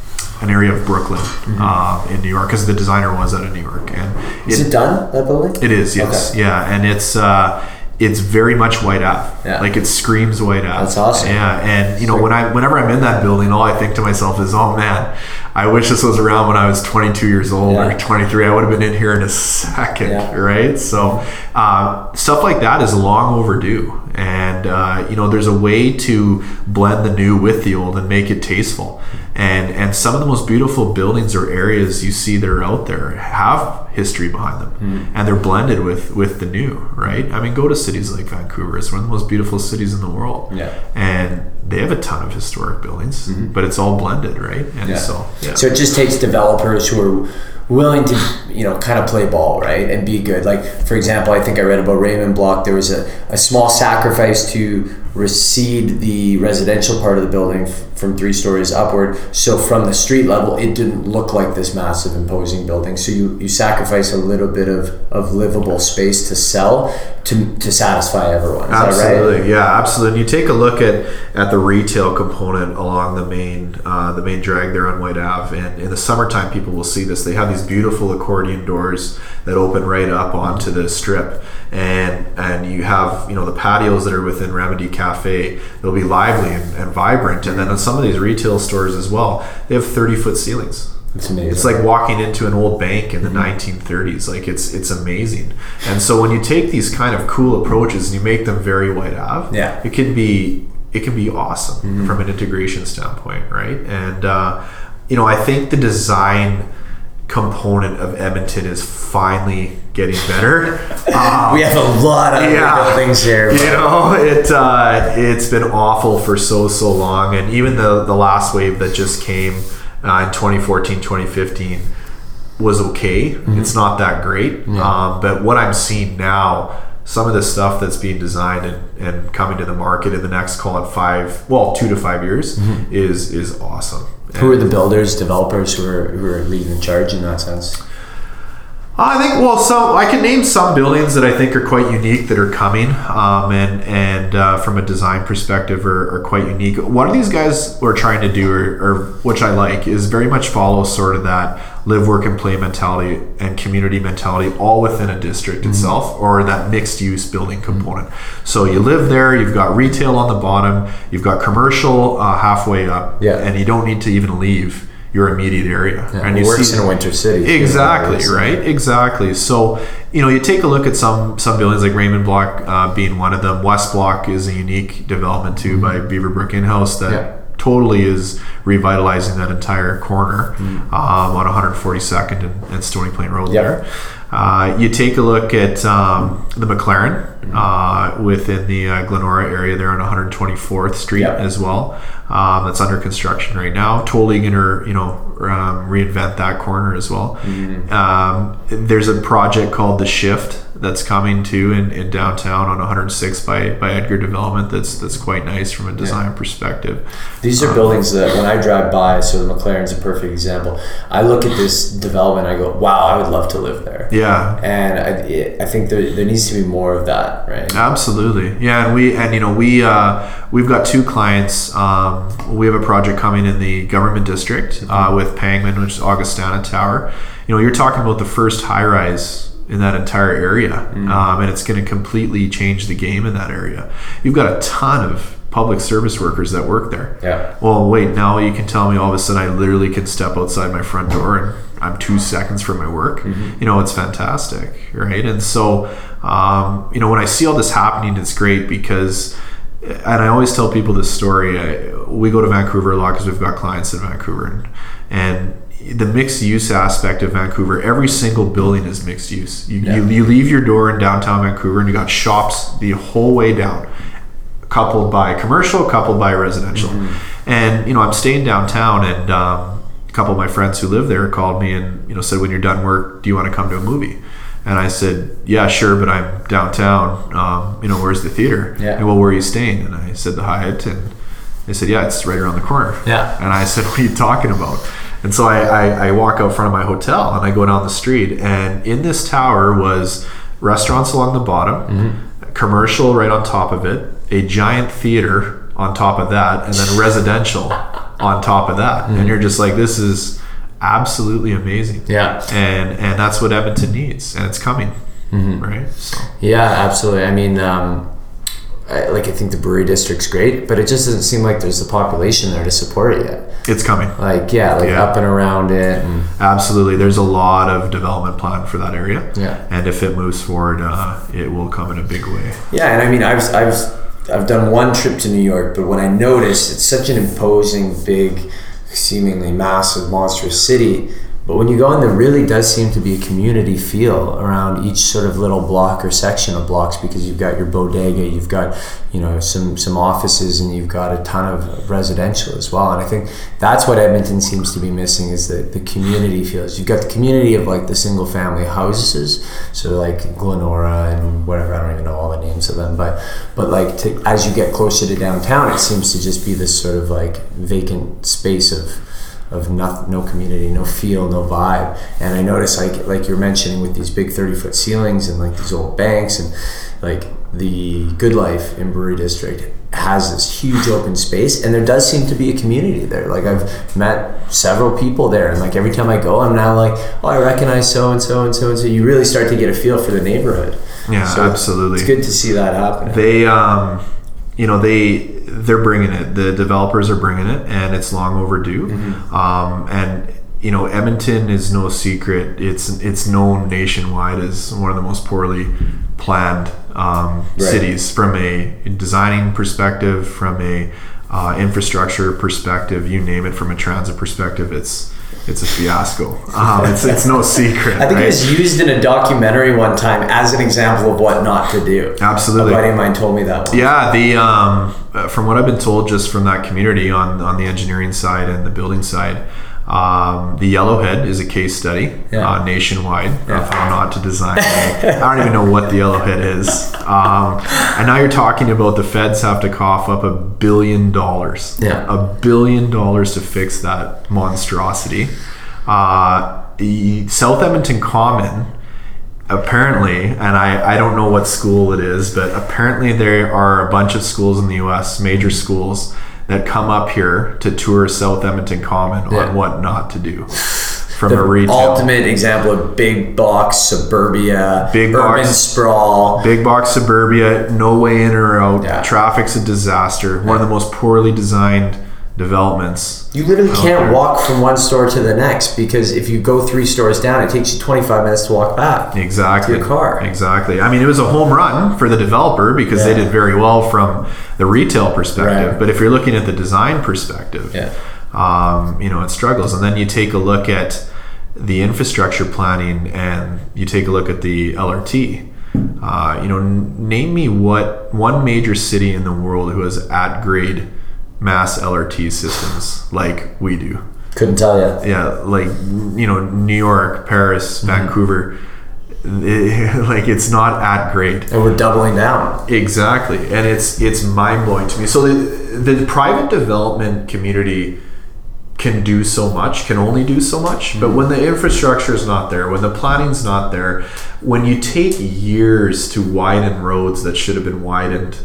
an area of Brooklyn uh, in New York because the designer was out of New York, and Is it done that building? it is, yes, Okay. yeah, and it's uh, it's very much White Ave. Yeah. Like it screams White Ave. That's awesome. Yeah, and you know when I whenever I'm in that building, all I think to myself is, oh man, I wish this was around when I was 22 years old Yeah. or 23. I would have been in here in a second, Yeah. right? So uh, stuff like that is long overdue, and uh, you know there's a way to blend the new with the old and make it tasteful. And and some of the most beautiful buildings or areas you see that are out there have history behind them, Hmm. and they're blended with with the new, right? I mean, go to cities like Vancouver; it's one of the most beautiful cities in the world, Yeah. and they have a ton of historic buildings, but it's all blended, right? And Mm-hmm. Yeah. so, yeah. So it just takes developers who are willing to, you know, kind of play ball, right, and be good. Like, for example, I think I read about Raymond Block. There was a, a small sacrifice to recede the residential part of the building f- from three stories upward. So from the street level, it didn't look like this massive, imposing building. So you, you sacrifice a little bit of, of livable space to sell to, to satisfy everyone. Is that right? Absolutely, yeah, absolutely. You take a look at at the retail component along the main uh, the main drag there on White Ave, and in the summertime, people will see this. They have these beautiful accordion doors that open right up onto the strip, and and you have you know the patios that are within Remedy Cafe. They'll be lively and, and vibrant, and then on some of these retail stores as well, they have thirty foot ceilings. It's amazing. It's like walking into an old bank in the 1930s. Like it's it's amazing. And so when you take these kind of cool approaches and you make them very White Ave, Yeah. it can be it can be awesome from an integration standpoint, right? And uh, you know, I think the design component of Edmonton is finally getting better. Um, we have a lot of Yeah. buildings here. you know, it uh, it's been awful for so so long, and even the the last wave that just came uh, in 2014, 2015 was okay. It's not that great, um, but what I'm seeing now. Some of the stuff that's being designed and, and coming to the market in the next, call it five, well, two to five years, is is awesome. Who are the builders, developers who are who are leading the charge in that sense? I think well, so I can name some buildings that I think are quite unique that are coming, um, and and uh, from a design perspective are, are quite unique. One of these guys are trying to do, or, or which I like, is very much follow sort of that live, work, and play mentality and community mentality, all within a district itself, or that mixed use building component. So you live there, you've got retail on the bottom, you've got commercial uh, halfway up, Yeah. and you don't need to even leave your immediate area. and you works see in a winter city. Exactly Yeah, right. Exactly. So you know, you take a look at some some buildings like Raymond Block uh, being one of them. West Block is a unique development too by Beaverbrook In-House that Yeah. totally is revitalizing that entire corner um, on 142nd and, and Stony Plain Road Yep. there. Uh, you take a look at um, the McLaren uh, within the uh, Glenora area there on 124th Street Yep. as well. Um, that's under construction right now. Totally gonna you know um, reinvent that corner as well. Um, there's a project called the Shift that's coming too in, in downtown on 106 by by Edgar Development. That's that's quite nice from a design perspective. These are buildings that when I drive by, so the McLaren's a perfect example. I look at this development, I go, "Wow, I would love to live there." Yeah, And I, I think there, there needs to be more of that, right? Absolutely, yeah, and we and you know we uh, we've got two clients. Um, we have a project coming in the government district uh, with Pangman, which is Augustana Tower. You know, you're talking about the first high rise in that entire area, um, and it's going to completely change the game in that area. You've got a ton of public service workers that work there. Yeah. Well, wait. Now you can tell me all of a sudden I literally can step outside my front door and I'm two seconds from my work. You know, it's fantastic, right? And so, um, you know, when I see all this happening, it's great because, and I always tell people this story. I, we go to Vancouver a lot because we've got clients in Vancouver, and and the mixed use aspect of Vancouver, every single building is mixed use. You, you, you leave your door in downtown Vancouver and you got shops the whole way down coupled by commercial, coupled by residential. And you know, I'm staying downtown, and um, a couple of my friends who live there called me and you know said, "When you're done work, do you want to come to a movie?" And I said, "Yeah, sure, but I'm downtown. Um, you know, where's the theater?" Yeah. And well, where are you staying? And I said the Hyatt, and they said, "Yeah, it's right around the corner." Yeah. And I said, "What are you talking about?" And so I, I, I walk out front of my hotel and I go down the street, and in this tower was restaurants along the bottom, mm-hmm. commercial right on top of it, a giant theater on top of that, and then residential on top of that. And mm-hmm. you're just like, this is absolutely amazing. Yeah. And and that's what Edmonton needs, and it's coming. Mm-hmm. Right. So Yeah, absolutely. I mean, um, I, like I think the brewery district's great, but it just doesn't seem like there's the population there to support it yet. it's coming. Like, yeah, like Yeah. up and around it, and Absolutely. There's a lot of development plan for that area. Yeah. And if it moves forward, uh, it will come in a big way. yeah. And I mean, I've I've I've done one trip to New York, but when I noticed it's such an imposing, big, seemingly massive, monstrous city. But when you go in, there really does seem to be a community feel around each sort of little block or section of blocks because you've got your bodega, you've got you know some some offices, and you've got a ton of residential as well. And I think that's what Edmonton seems to be missing is the the community feels. You've got the community of like the single family houses, so like Glenora and whatever. I don't even know all the names of them, but but like to, as you get closer to downtown, it seems to just be this sort of like vacant space of of no, no community, no feel, no vibe. And I notice like like you're mentioning with these big 30 foot ceilings and like these old banks and like the Good Life in Brewery District has this huge open space and there does seem to be a community there. Like I've met several people there and like every time I go I'm now like, oh I recognize so and so and so and so. You really start to get a feel for the neighborhood. Yeah, So absolutely. It's good to see that happen. They, um, you know, they they're bringing it. The developers are bringing it, and it's long overdue. Mm-hmm. Um, and you know, Edmonton is no secret. It's it's known nationwide as one of the most poorly planned um, Right. cities from a designing perspective, from a uh, infrastructure perspective, you name it. From a transit perspective, it's it's a fiasco. Um, it's it's no secret. I think right? it was used in a documentary one time as an example of what not to do. Absolutely. A buddy of mine told me that one. Yeah, the um, uh, from what I've been told, just from that community on on the engineering side and the building side, um, the Yellowhead is a case study Yeah. uh, nationwide of how not to design. I don't even know what the Yellowhead is. Um, and now you're talking about the feds have to cough up a billion dollars. Yeah. a billion dollars to fix that monstrosity. Uh, South Edmonton Common apparently, and I, I don't know what school it is, but apparently there are a bunch of schools in the US, major schools, that come up here to tour South Edmonton Common Yeah. on what not to do from The a retail. ultimate example of big box suburbia, Big urban box. sprawl. Big box suburbia, no way in or out. Yeah. Traffic's a disaster. One of the most poorly designed developments. You literally can't walk from one store to the next because if you go three stores down, it takes you 25 minutes to walk back. Exactly. To your car. Exactly. I mean, it was a home run for the developer because they did very well from the retail perspective. Right. But if you're looking at the design perspective, Yeah. um, you know, it struggles. And then you take a look at the infrastructure planning and you take a look at the LRT. Uh, you know, n- name me what one major city in the world who has at grade mass LRT systems like we do. Couldn't tell you. yeah like you know new york paris mm-hmm. vancouver it- like it's not at grade. And we're doubling down. exactly. And it's it's mind-blowing to me. So the, the private development community can do so much can only do so much but mm-hmm. when the infrastructure is not there when the planning's not there when you take years to widen roads that should have been widened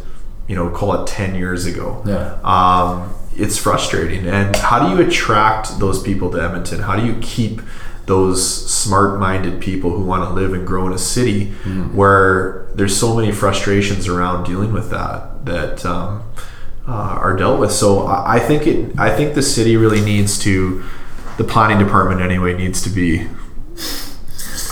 you know call it 10 years ago Yeah. um, it's frustrating. And how do you attract those people to Edmonton? How do you keep those smart-minded people who want to live and grow in a city Mm-hmm. where there's so many frustrations around dealing with that that um, uh, are dealt with. So I, think it. I think the city really needs to, the planning department anyway needs to be.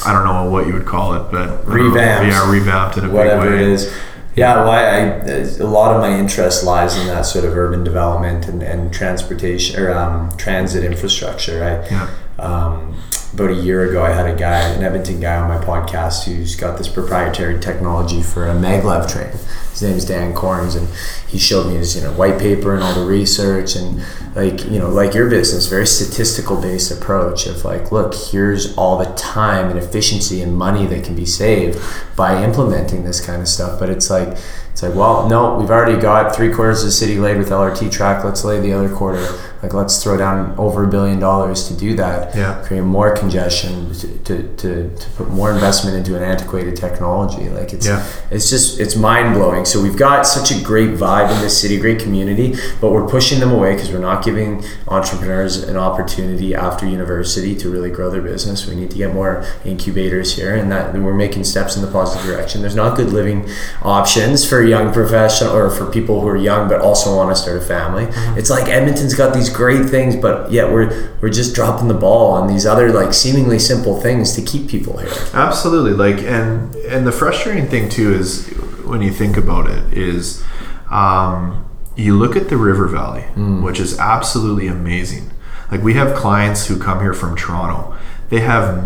I don't know what you would call it, but don't know. Revamped. Yeah, revamped in a whatever big way. it is. Yeah, well, I, I, a lot of my interest lies in that sort of urban development and, and transportation or um, transit infrastructure. I, Yeah. um, about a year ago, I had a guy, an Edmonton guy on my podcast who's got this proprietary technology for a maglev train. His name's Dan Corns, and he showed me his you know white paper and all the research and like you know like your business, very statistical based approach of like, look, here's all the time and efficiency and money that can be saved by implementing this kind of stuff. But it's like it's like, well, no, we've already got three quarters of the city laid with LRT track. Let's lay the other quarter. Like, let's throw down over a billion dollars to do that. Yeah. Create more congestion to, to, to, to put more investment into an antiquated technology. Like, it's Yeah. it's just it's mind blowing. So we've got such a great vibe in this city, great community, but we're pushing them away because we're not giving entrepreneurs an opportunity after university to really grow their business. We need to get more incubators here, and that we're making steps in the positive direction. There's not good living options for young professional or for people who are young but also want to start a family. Mm-hmm. It's like Edmonton's got these great things, but yet we're we're just dropping the ball on these other like seemingly simple things to keep people here. Absolutely. Like, and and the frustrating thing too is when you think about it is, um, you look at the River Valley, which is absolutely amazing. Like we have clients who come here from Toronto. They have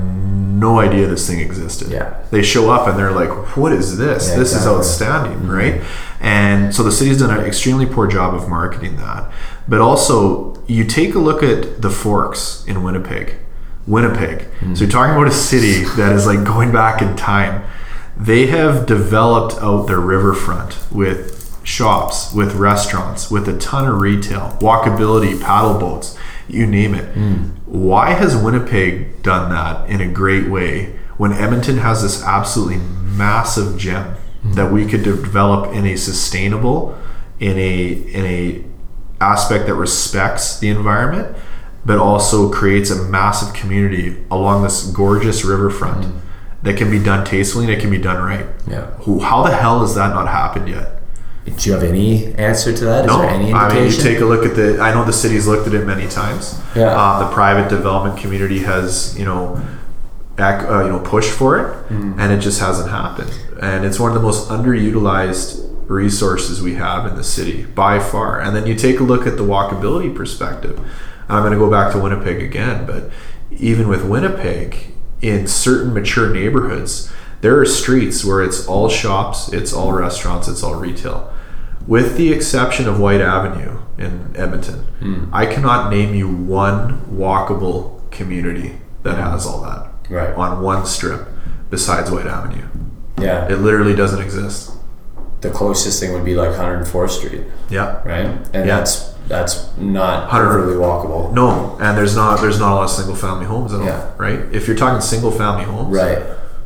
no idea this thing existed. Yeah. They show up and they're like, "What is this? Yeah, this exactly. is outstanding, right?" And so the city's done an extremely poor job of marketing that. But also, you take a look at the Forks in Winnipeg. Winnipeg. Hmm. So you're talking about a city that is like going back in time. They have developed out their riverfront with shops, with restaurants, with a ton of retail, walkability, paddle boats, you name it. Hmm. Why has Winnipeg done that in a great way when Edmonton has this absolutely massive gem that we could develop in a sustainable, in a in a aspect that respects the environment, but also creates a massive community along this gorgeous riverfront that can be done tastefully and it can be done right. Yeah. Who- How the hell has that not happened yet? Do you have any answer to that? Is No, there any I mean, you take a look at the. I know the city's looked at it many times. Yeah. Uh, the private development community has, you know, uh, you know, push for it, Mm-hmm. and it just hasn't happened. And it's one of the most underutilized resources we have in the city by far. And then you take a look at the walkability perspective. I'm going to go back to Winnipeg again, but even with Winnipeg, in certain mature neighborhoods, there are streets where it's all shops, it's all restaurants, it's all retail. With the exception of Whyte Avenue in Edmonton, Hmm. I cannot name you one walkable community that has all that Right. on one strip besides Whyte Avenue. yeah. It literally doesn't exist. The closest thing would be like 104th Street, Yeah. right? And Yeah. that's that's not 100 overly walkable. No, and there's not there's not a lot of single family homes at all, Yeah. right? If you're talking single family homes, Right.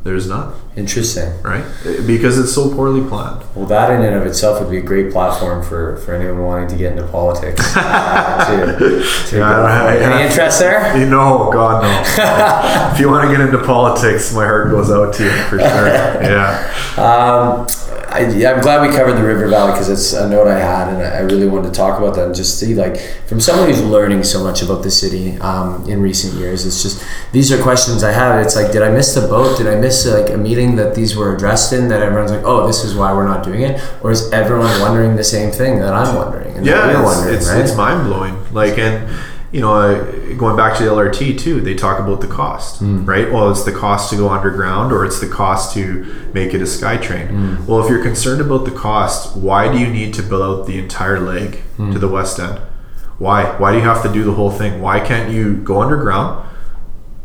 There's none, Interesting. right? Because it's so poorly planned. Well, that in and of itself would be a great platform for, for anyone wanting to get into politics. uh, to, to Yeah, go. I- I- Any interest there? You know, God no. if you want to get into politics, my heart goes out to you for sure. Yeah. Um, I, yeah, I'm glad we covered the River Valley because it's a note I had, and I I really wanted to talk about that and just see, like, from someone who's learning so much about the city um, in recent years. It's just these are questions I have. It's like, did I miss the boat? Did I miss like a meeting that these were addressed in? That everyone's like, oh, this is why we're not doing it, or is everyone wondering the same thing that I'm wondering? And that yeah, we're it's, wondering, it's, right? it's mind blowing. Like, and you know, uh, going back to the LRT too, they talk about the cost, Hmm. right? Well, it's the cost to go underground, or it's the cost to make it a SkyTrain. Hmm. Well, if you're concerned about the cost, why do you need to build out the entire leg Hmm. to the west end? Why? Why do you have to do the whole thing? Why can't you go underground,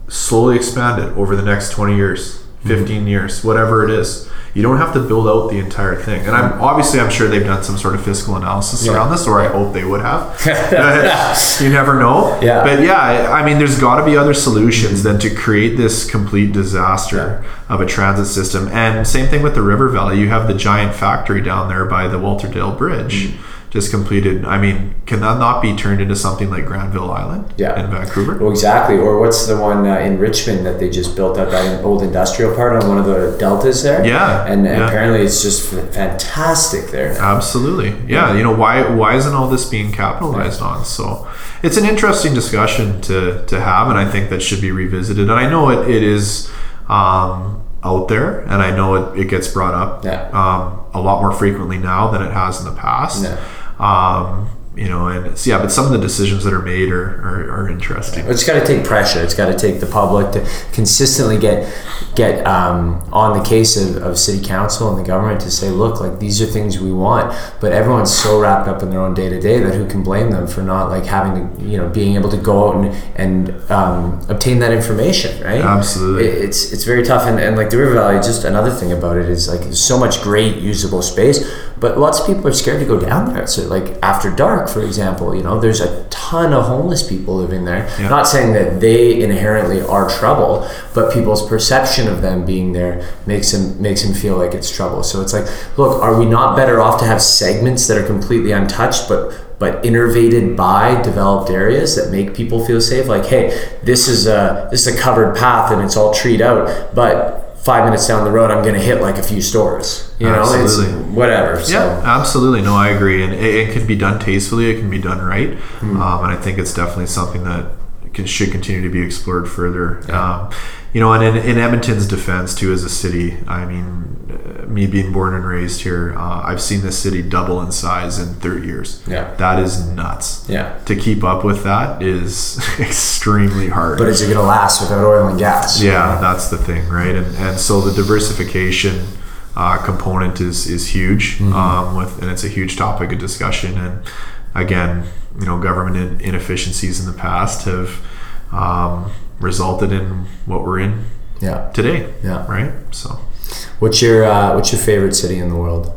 slowly expand it over the next 20 years, Hmm. 15 years, whatever it is? You don't have to build out the entire thing. And I'm obviously I'm sure they've done some sort of fiscal analysis Yeah. around this, or I hope they would have. You never know. Yeah. But yeah, I mean, there's got to be other solutions than to create this complete disaster of a transit system. And same thing with the River Valley. You have the giant factory down there by the Walterdale Bridge. Mm-hmm. Just completed. I mean, can that not be turned into something like Granville Island Yeah. in Vancouver? Well, exactly. Or what's the one uh, in Richmond that they just built out that old industrial part on one of the deltas there? Yeah, And yeah. apparently it's just fantastic there. now. Absolutely. Yeah, you know why why isn't all this being capitalized on? So it's an interesting discussion to to have and I think that should be revisited. And I know it, it is um, out there and I know it, it gets brought up Yeah. um, a lot more frequently now than it has in the past. Yeah. Um, you know, and so, yeah, but some of the decisions that are made are, are, are interesting. It's got to take pressure. It's got to take the public to consistently get get um, on the case of, of city council and the government to say, look, like these are things we want. But everyone's so wrapped up in their own day to day that who can blame them for not like having to, you know, being able to go out and and um, obtain that information, right? Absolutely. It- it's it's very tough. And, and like the River Valley, just another thing about it is like there's so much great usable space, but lots of people are scared to go down there. So like after dark, for example, you know, there's a ton of homeless people living there. Yeah. Not saying that they inherently are trouble, but people's perception of them being there makes them makes them feel like it's trouble. So it's like, look, are we not better off to have segments that are completely untouched, but but innervated by developed areas that make people feel safe? Like, hey, this is a this is a covered path and it's all treed out, but five minutes down the road, I'm going to hit like a few stores. You know, Absolutely. it's whatever. So. Yeah, absolutely. No, I agree, and it, it can be done tastefully. It can be done right, um, and I think it's definitely something that can, should continue to be explored further. Um, you know, and in, in Edmonton's defense too, as a city, I mean, uh, me being born and raised here, uh, I've seen this city double in size in 30 years. Yeah. that is nuts. Yeah. to keep up with that is extremely hard. But is it going to last without oil and gas? Yeah, that's the thing, right? And and so the diversification uh, component is is huge, um, with and it's a huge topic of discussion. And again, you know, government inefficiencies in the past have um, resulted in what we're in Yeah. today. Yeah. Right. So, What's your uh, What's your favorite city in the world?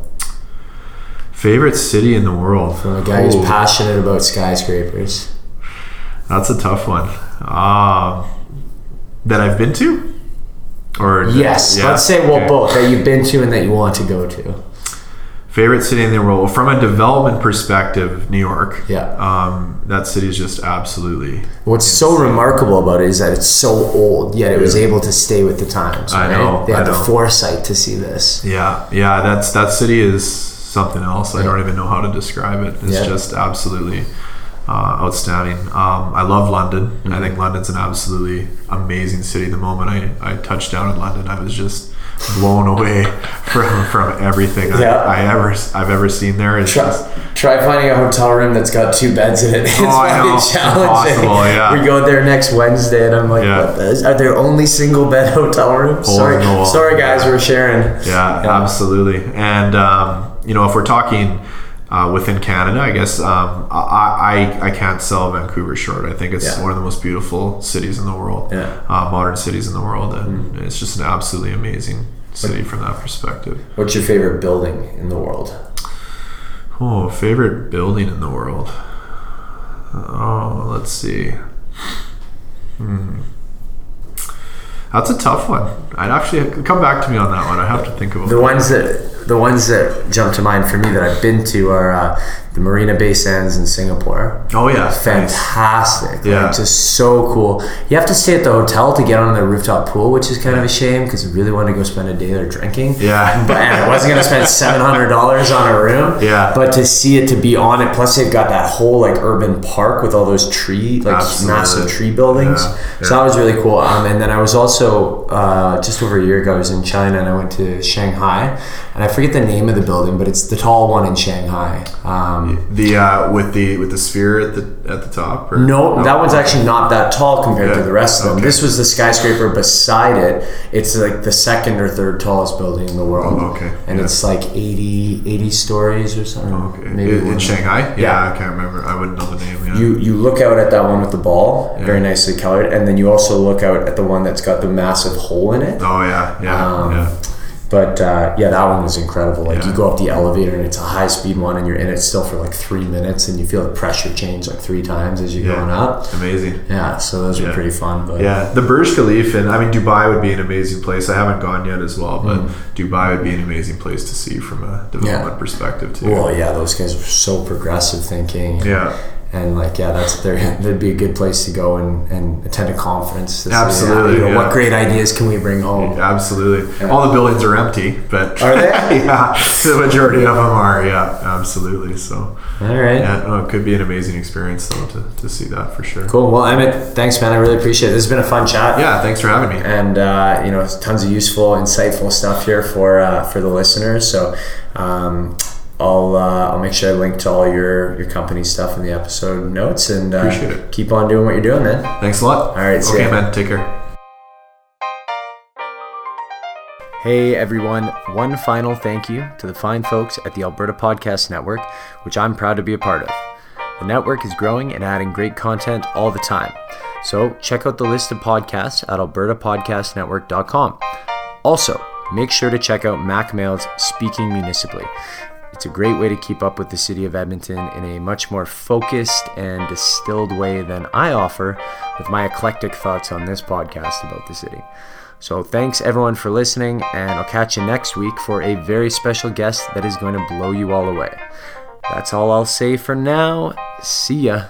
favorite city in the world. From a guy who's passionate about skyscrapers. That's a tough one. Um, that I've been to, or Yes. yeah, Let's say well okay. both that you've been to and that you want to go to. Favorite city in the world? From a development perspective, New York. Yeah. Um, that city is just absolutely. What's so remarkable about it is that it's so old, yet it was able to stay with the times. I know, They had the foresight to see this. Yeah, yeah. That's that city is something else. I don't even know how to describe it. It's Yeah. just absolutely uh, outstanding. Um, I love London. Mm-hmm. I think London's an absolutely amazing city. The moment I, I touched down in London, I was just blown away from from everything Yeah. I, I ever I've ever seen there. It's Try, just try finding a hotel room that's got two beds in it. It's Oh, fucking challenging. Impossible, yeah. We go there next Wednesday, and I'm like, Yeah. what the, are there only single bed hotel rooms? Sorry, sorry guys, we're sharing. Yeah, Yeah. absolutely. And um, you know, if we're talking uh, within Canada, I guess um, I, I I can't sell Vancouver short. I think it's Yeah. one of the most beautiful cities in the world, Yeah. Mm. uh, modern cities in the world, and it's just an absolutely amazing city from that perspective. What's your favorite building in the world? Oh, favorite building in the world. Oh, let's see. Hmm. That's a tough one. I'd actually come back to me on that one. I have to think about The ones that the ones that jump to mind for me that I've been to are uh, the Marina Bay Sands in Singapore. Oh yeah, nice. Fantastic. Yeah. Like, just so cool. You have to stay at the hotel to get on the rooftop pool, which is kind of a shame because I really want to go spend a day there drinking. Yeah. But I wasn't gonna spend seven hundred dollars on a room. Yeah. But to see it, to be on it, plus they've got that whole like urban park with all those tree, like Absolutely. massive tree buildings. Yeah, So that was really cool. Um, and then I was also uh, just over a year ago. I was in China and I went to Shanghai, and I forget the name of the building, but it's the tall one in Shanghai. Um, The uh, with the with the sphere at the at the top. Or? no, that one's actually not that tall compared to the rest of them. okay. This was the skyscraper beside it. It's like the second or third tallest building in the world. Oh, okay. And Yeah. it's like 80, 80 stories or something. Okay. Maybe in, in Shanghai. Yeah, Yeah. I can't remember. I wouldn't know the name. Yeah. You you look out at that one with the ball, very nicely colored, and then you also look out at the one that's got the massive hole in it. oh yeah, yeah, Um, yeah. But uh, yeah, that one was incredible. Like you go up the elevator and it's a high speed one, and you're in it still for like three minutes, and you feel the pressure change like three times as you're Yeah. going up. Amazing. Yeah, so those were Yeah. pretty fun. But Yeah, the Burj Khalifa, and I mean Dubai would be an amazing place. I haven't gone yet as well, but Mm. Dubai would be an amazing place to see from a development perspective too. well, yeah, those guys were so progressive thinking. Yeah, And like, yeah, that's there. That'd be a good place to go and, and attend a conference. To Absolutely, See, you know, yeah. What great ideas can we bring home? absolutely. All the buildings are empty, but Are they? yeah, the majority of them are. Yeah, absolutely. So All right. yeah, no, it could be an amazing experience though to, to see that for sure. Cool. Well, Emmett, thanks, man. I really appreciate it. This has been a fun chat. Yeah, thanks for having me. and uh, you know tons of useful insightful stuff here for uh, for the listeners so um, I'll uh, I'll make sure I link to all your your company stuff in the episode notes and uh, Appreciate it. keep on doing what you're doing man Thanks a lot. All right, see Okay, ya. man. Take care. Hey everyone, one final thank you to the fine folks at the Alberta Podcast Network, which I'm proud to be a part of. The network is growing and adding great content all the time. So check out the list of podcasts at albertapodcastnetwork.com. Also, make sure to check out Mack Male's Speaking Municipally. It's a great way to keep up with the city of Edmonton in a much more focused and distilled way than I offer with my eclectic thoughts on this podcast about the city. So, thanks everyone for listening, and I'll catch you next week for a very special guest that is going to blow you all away. That's all I'll say for now. See ya.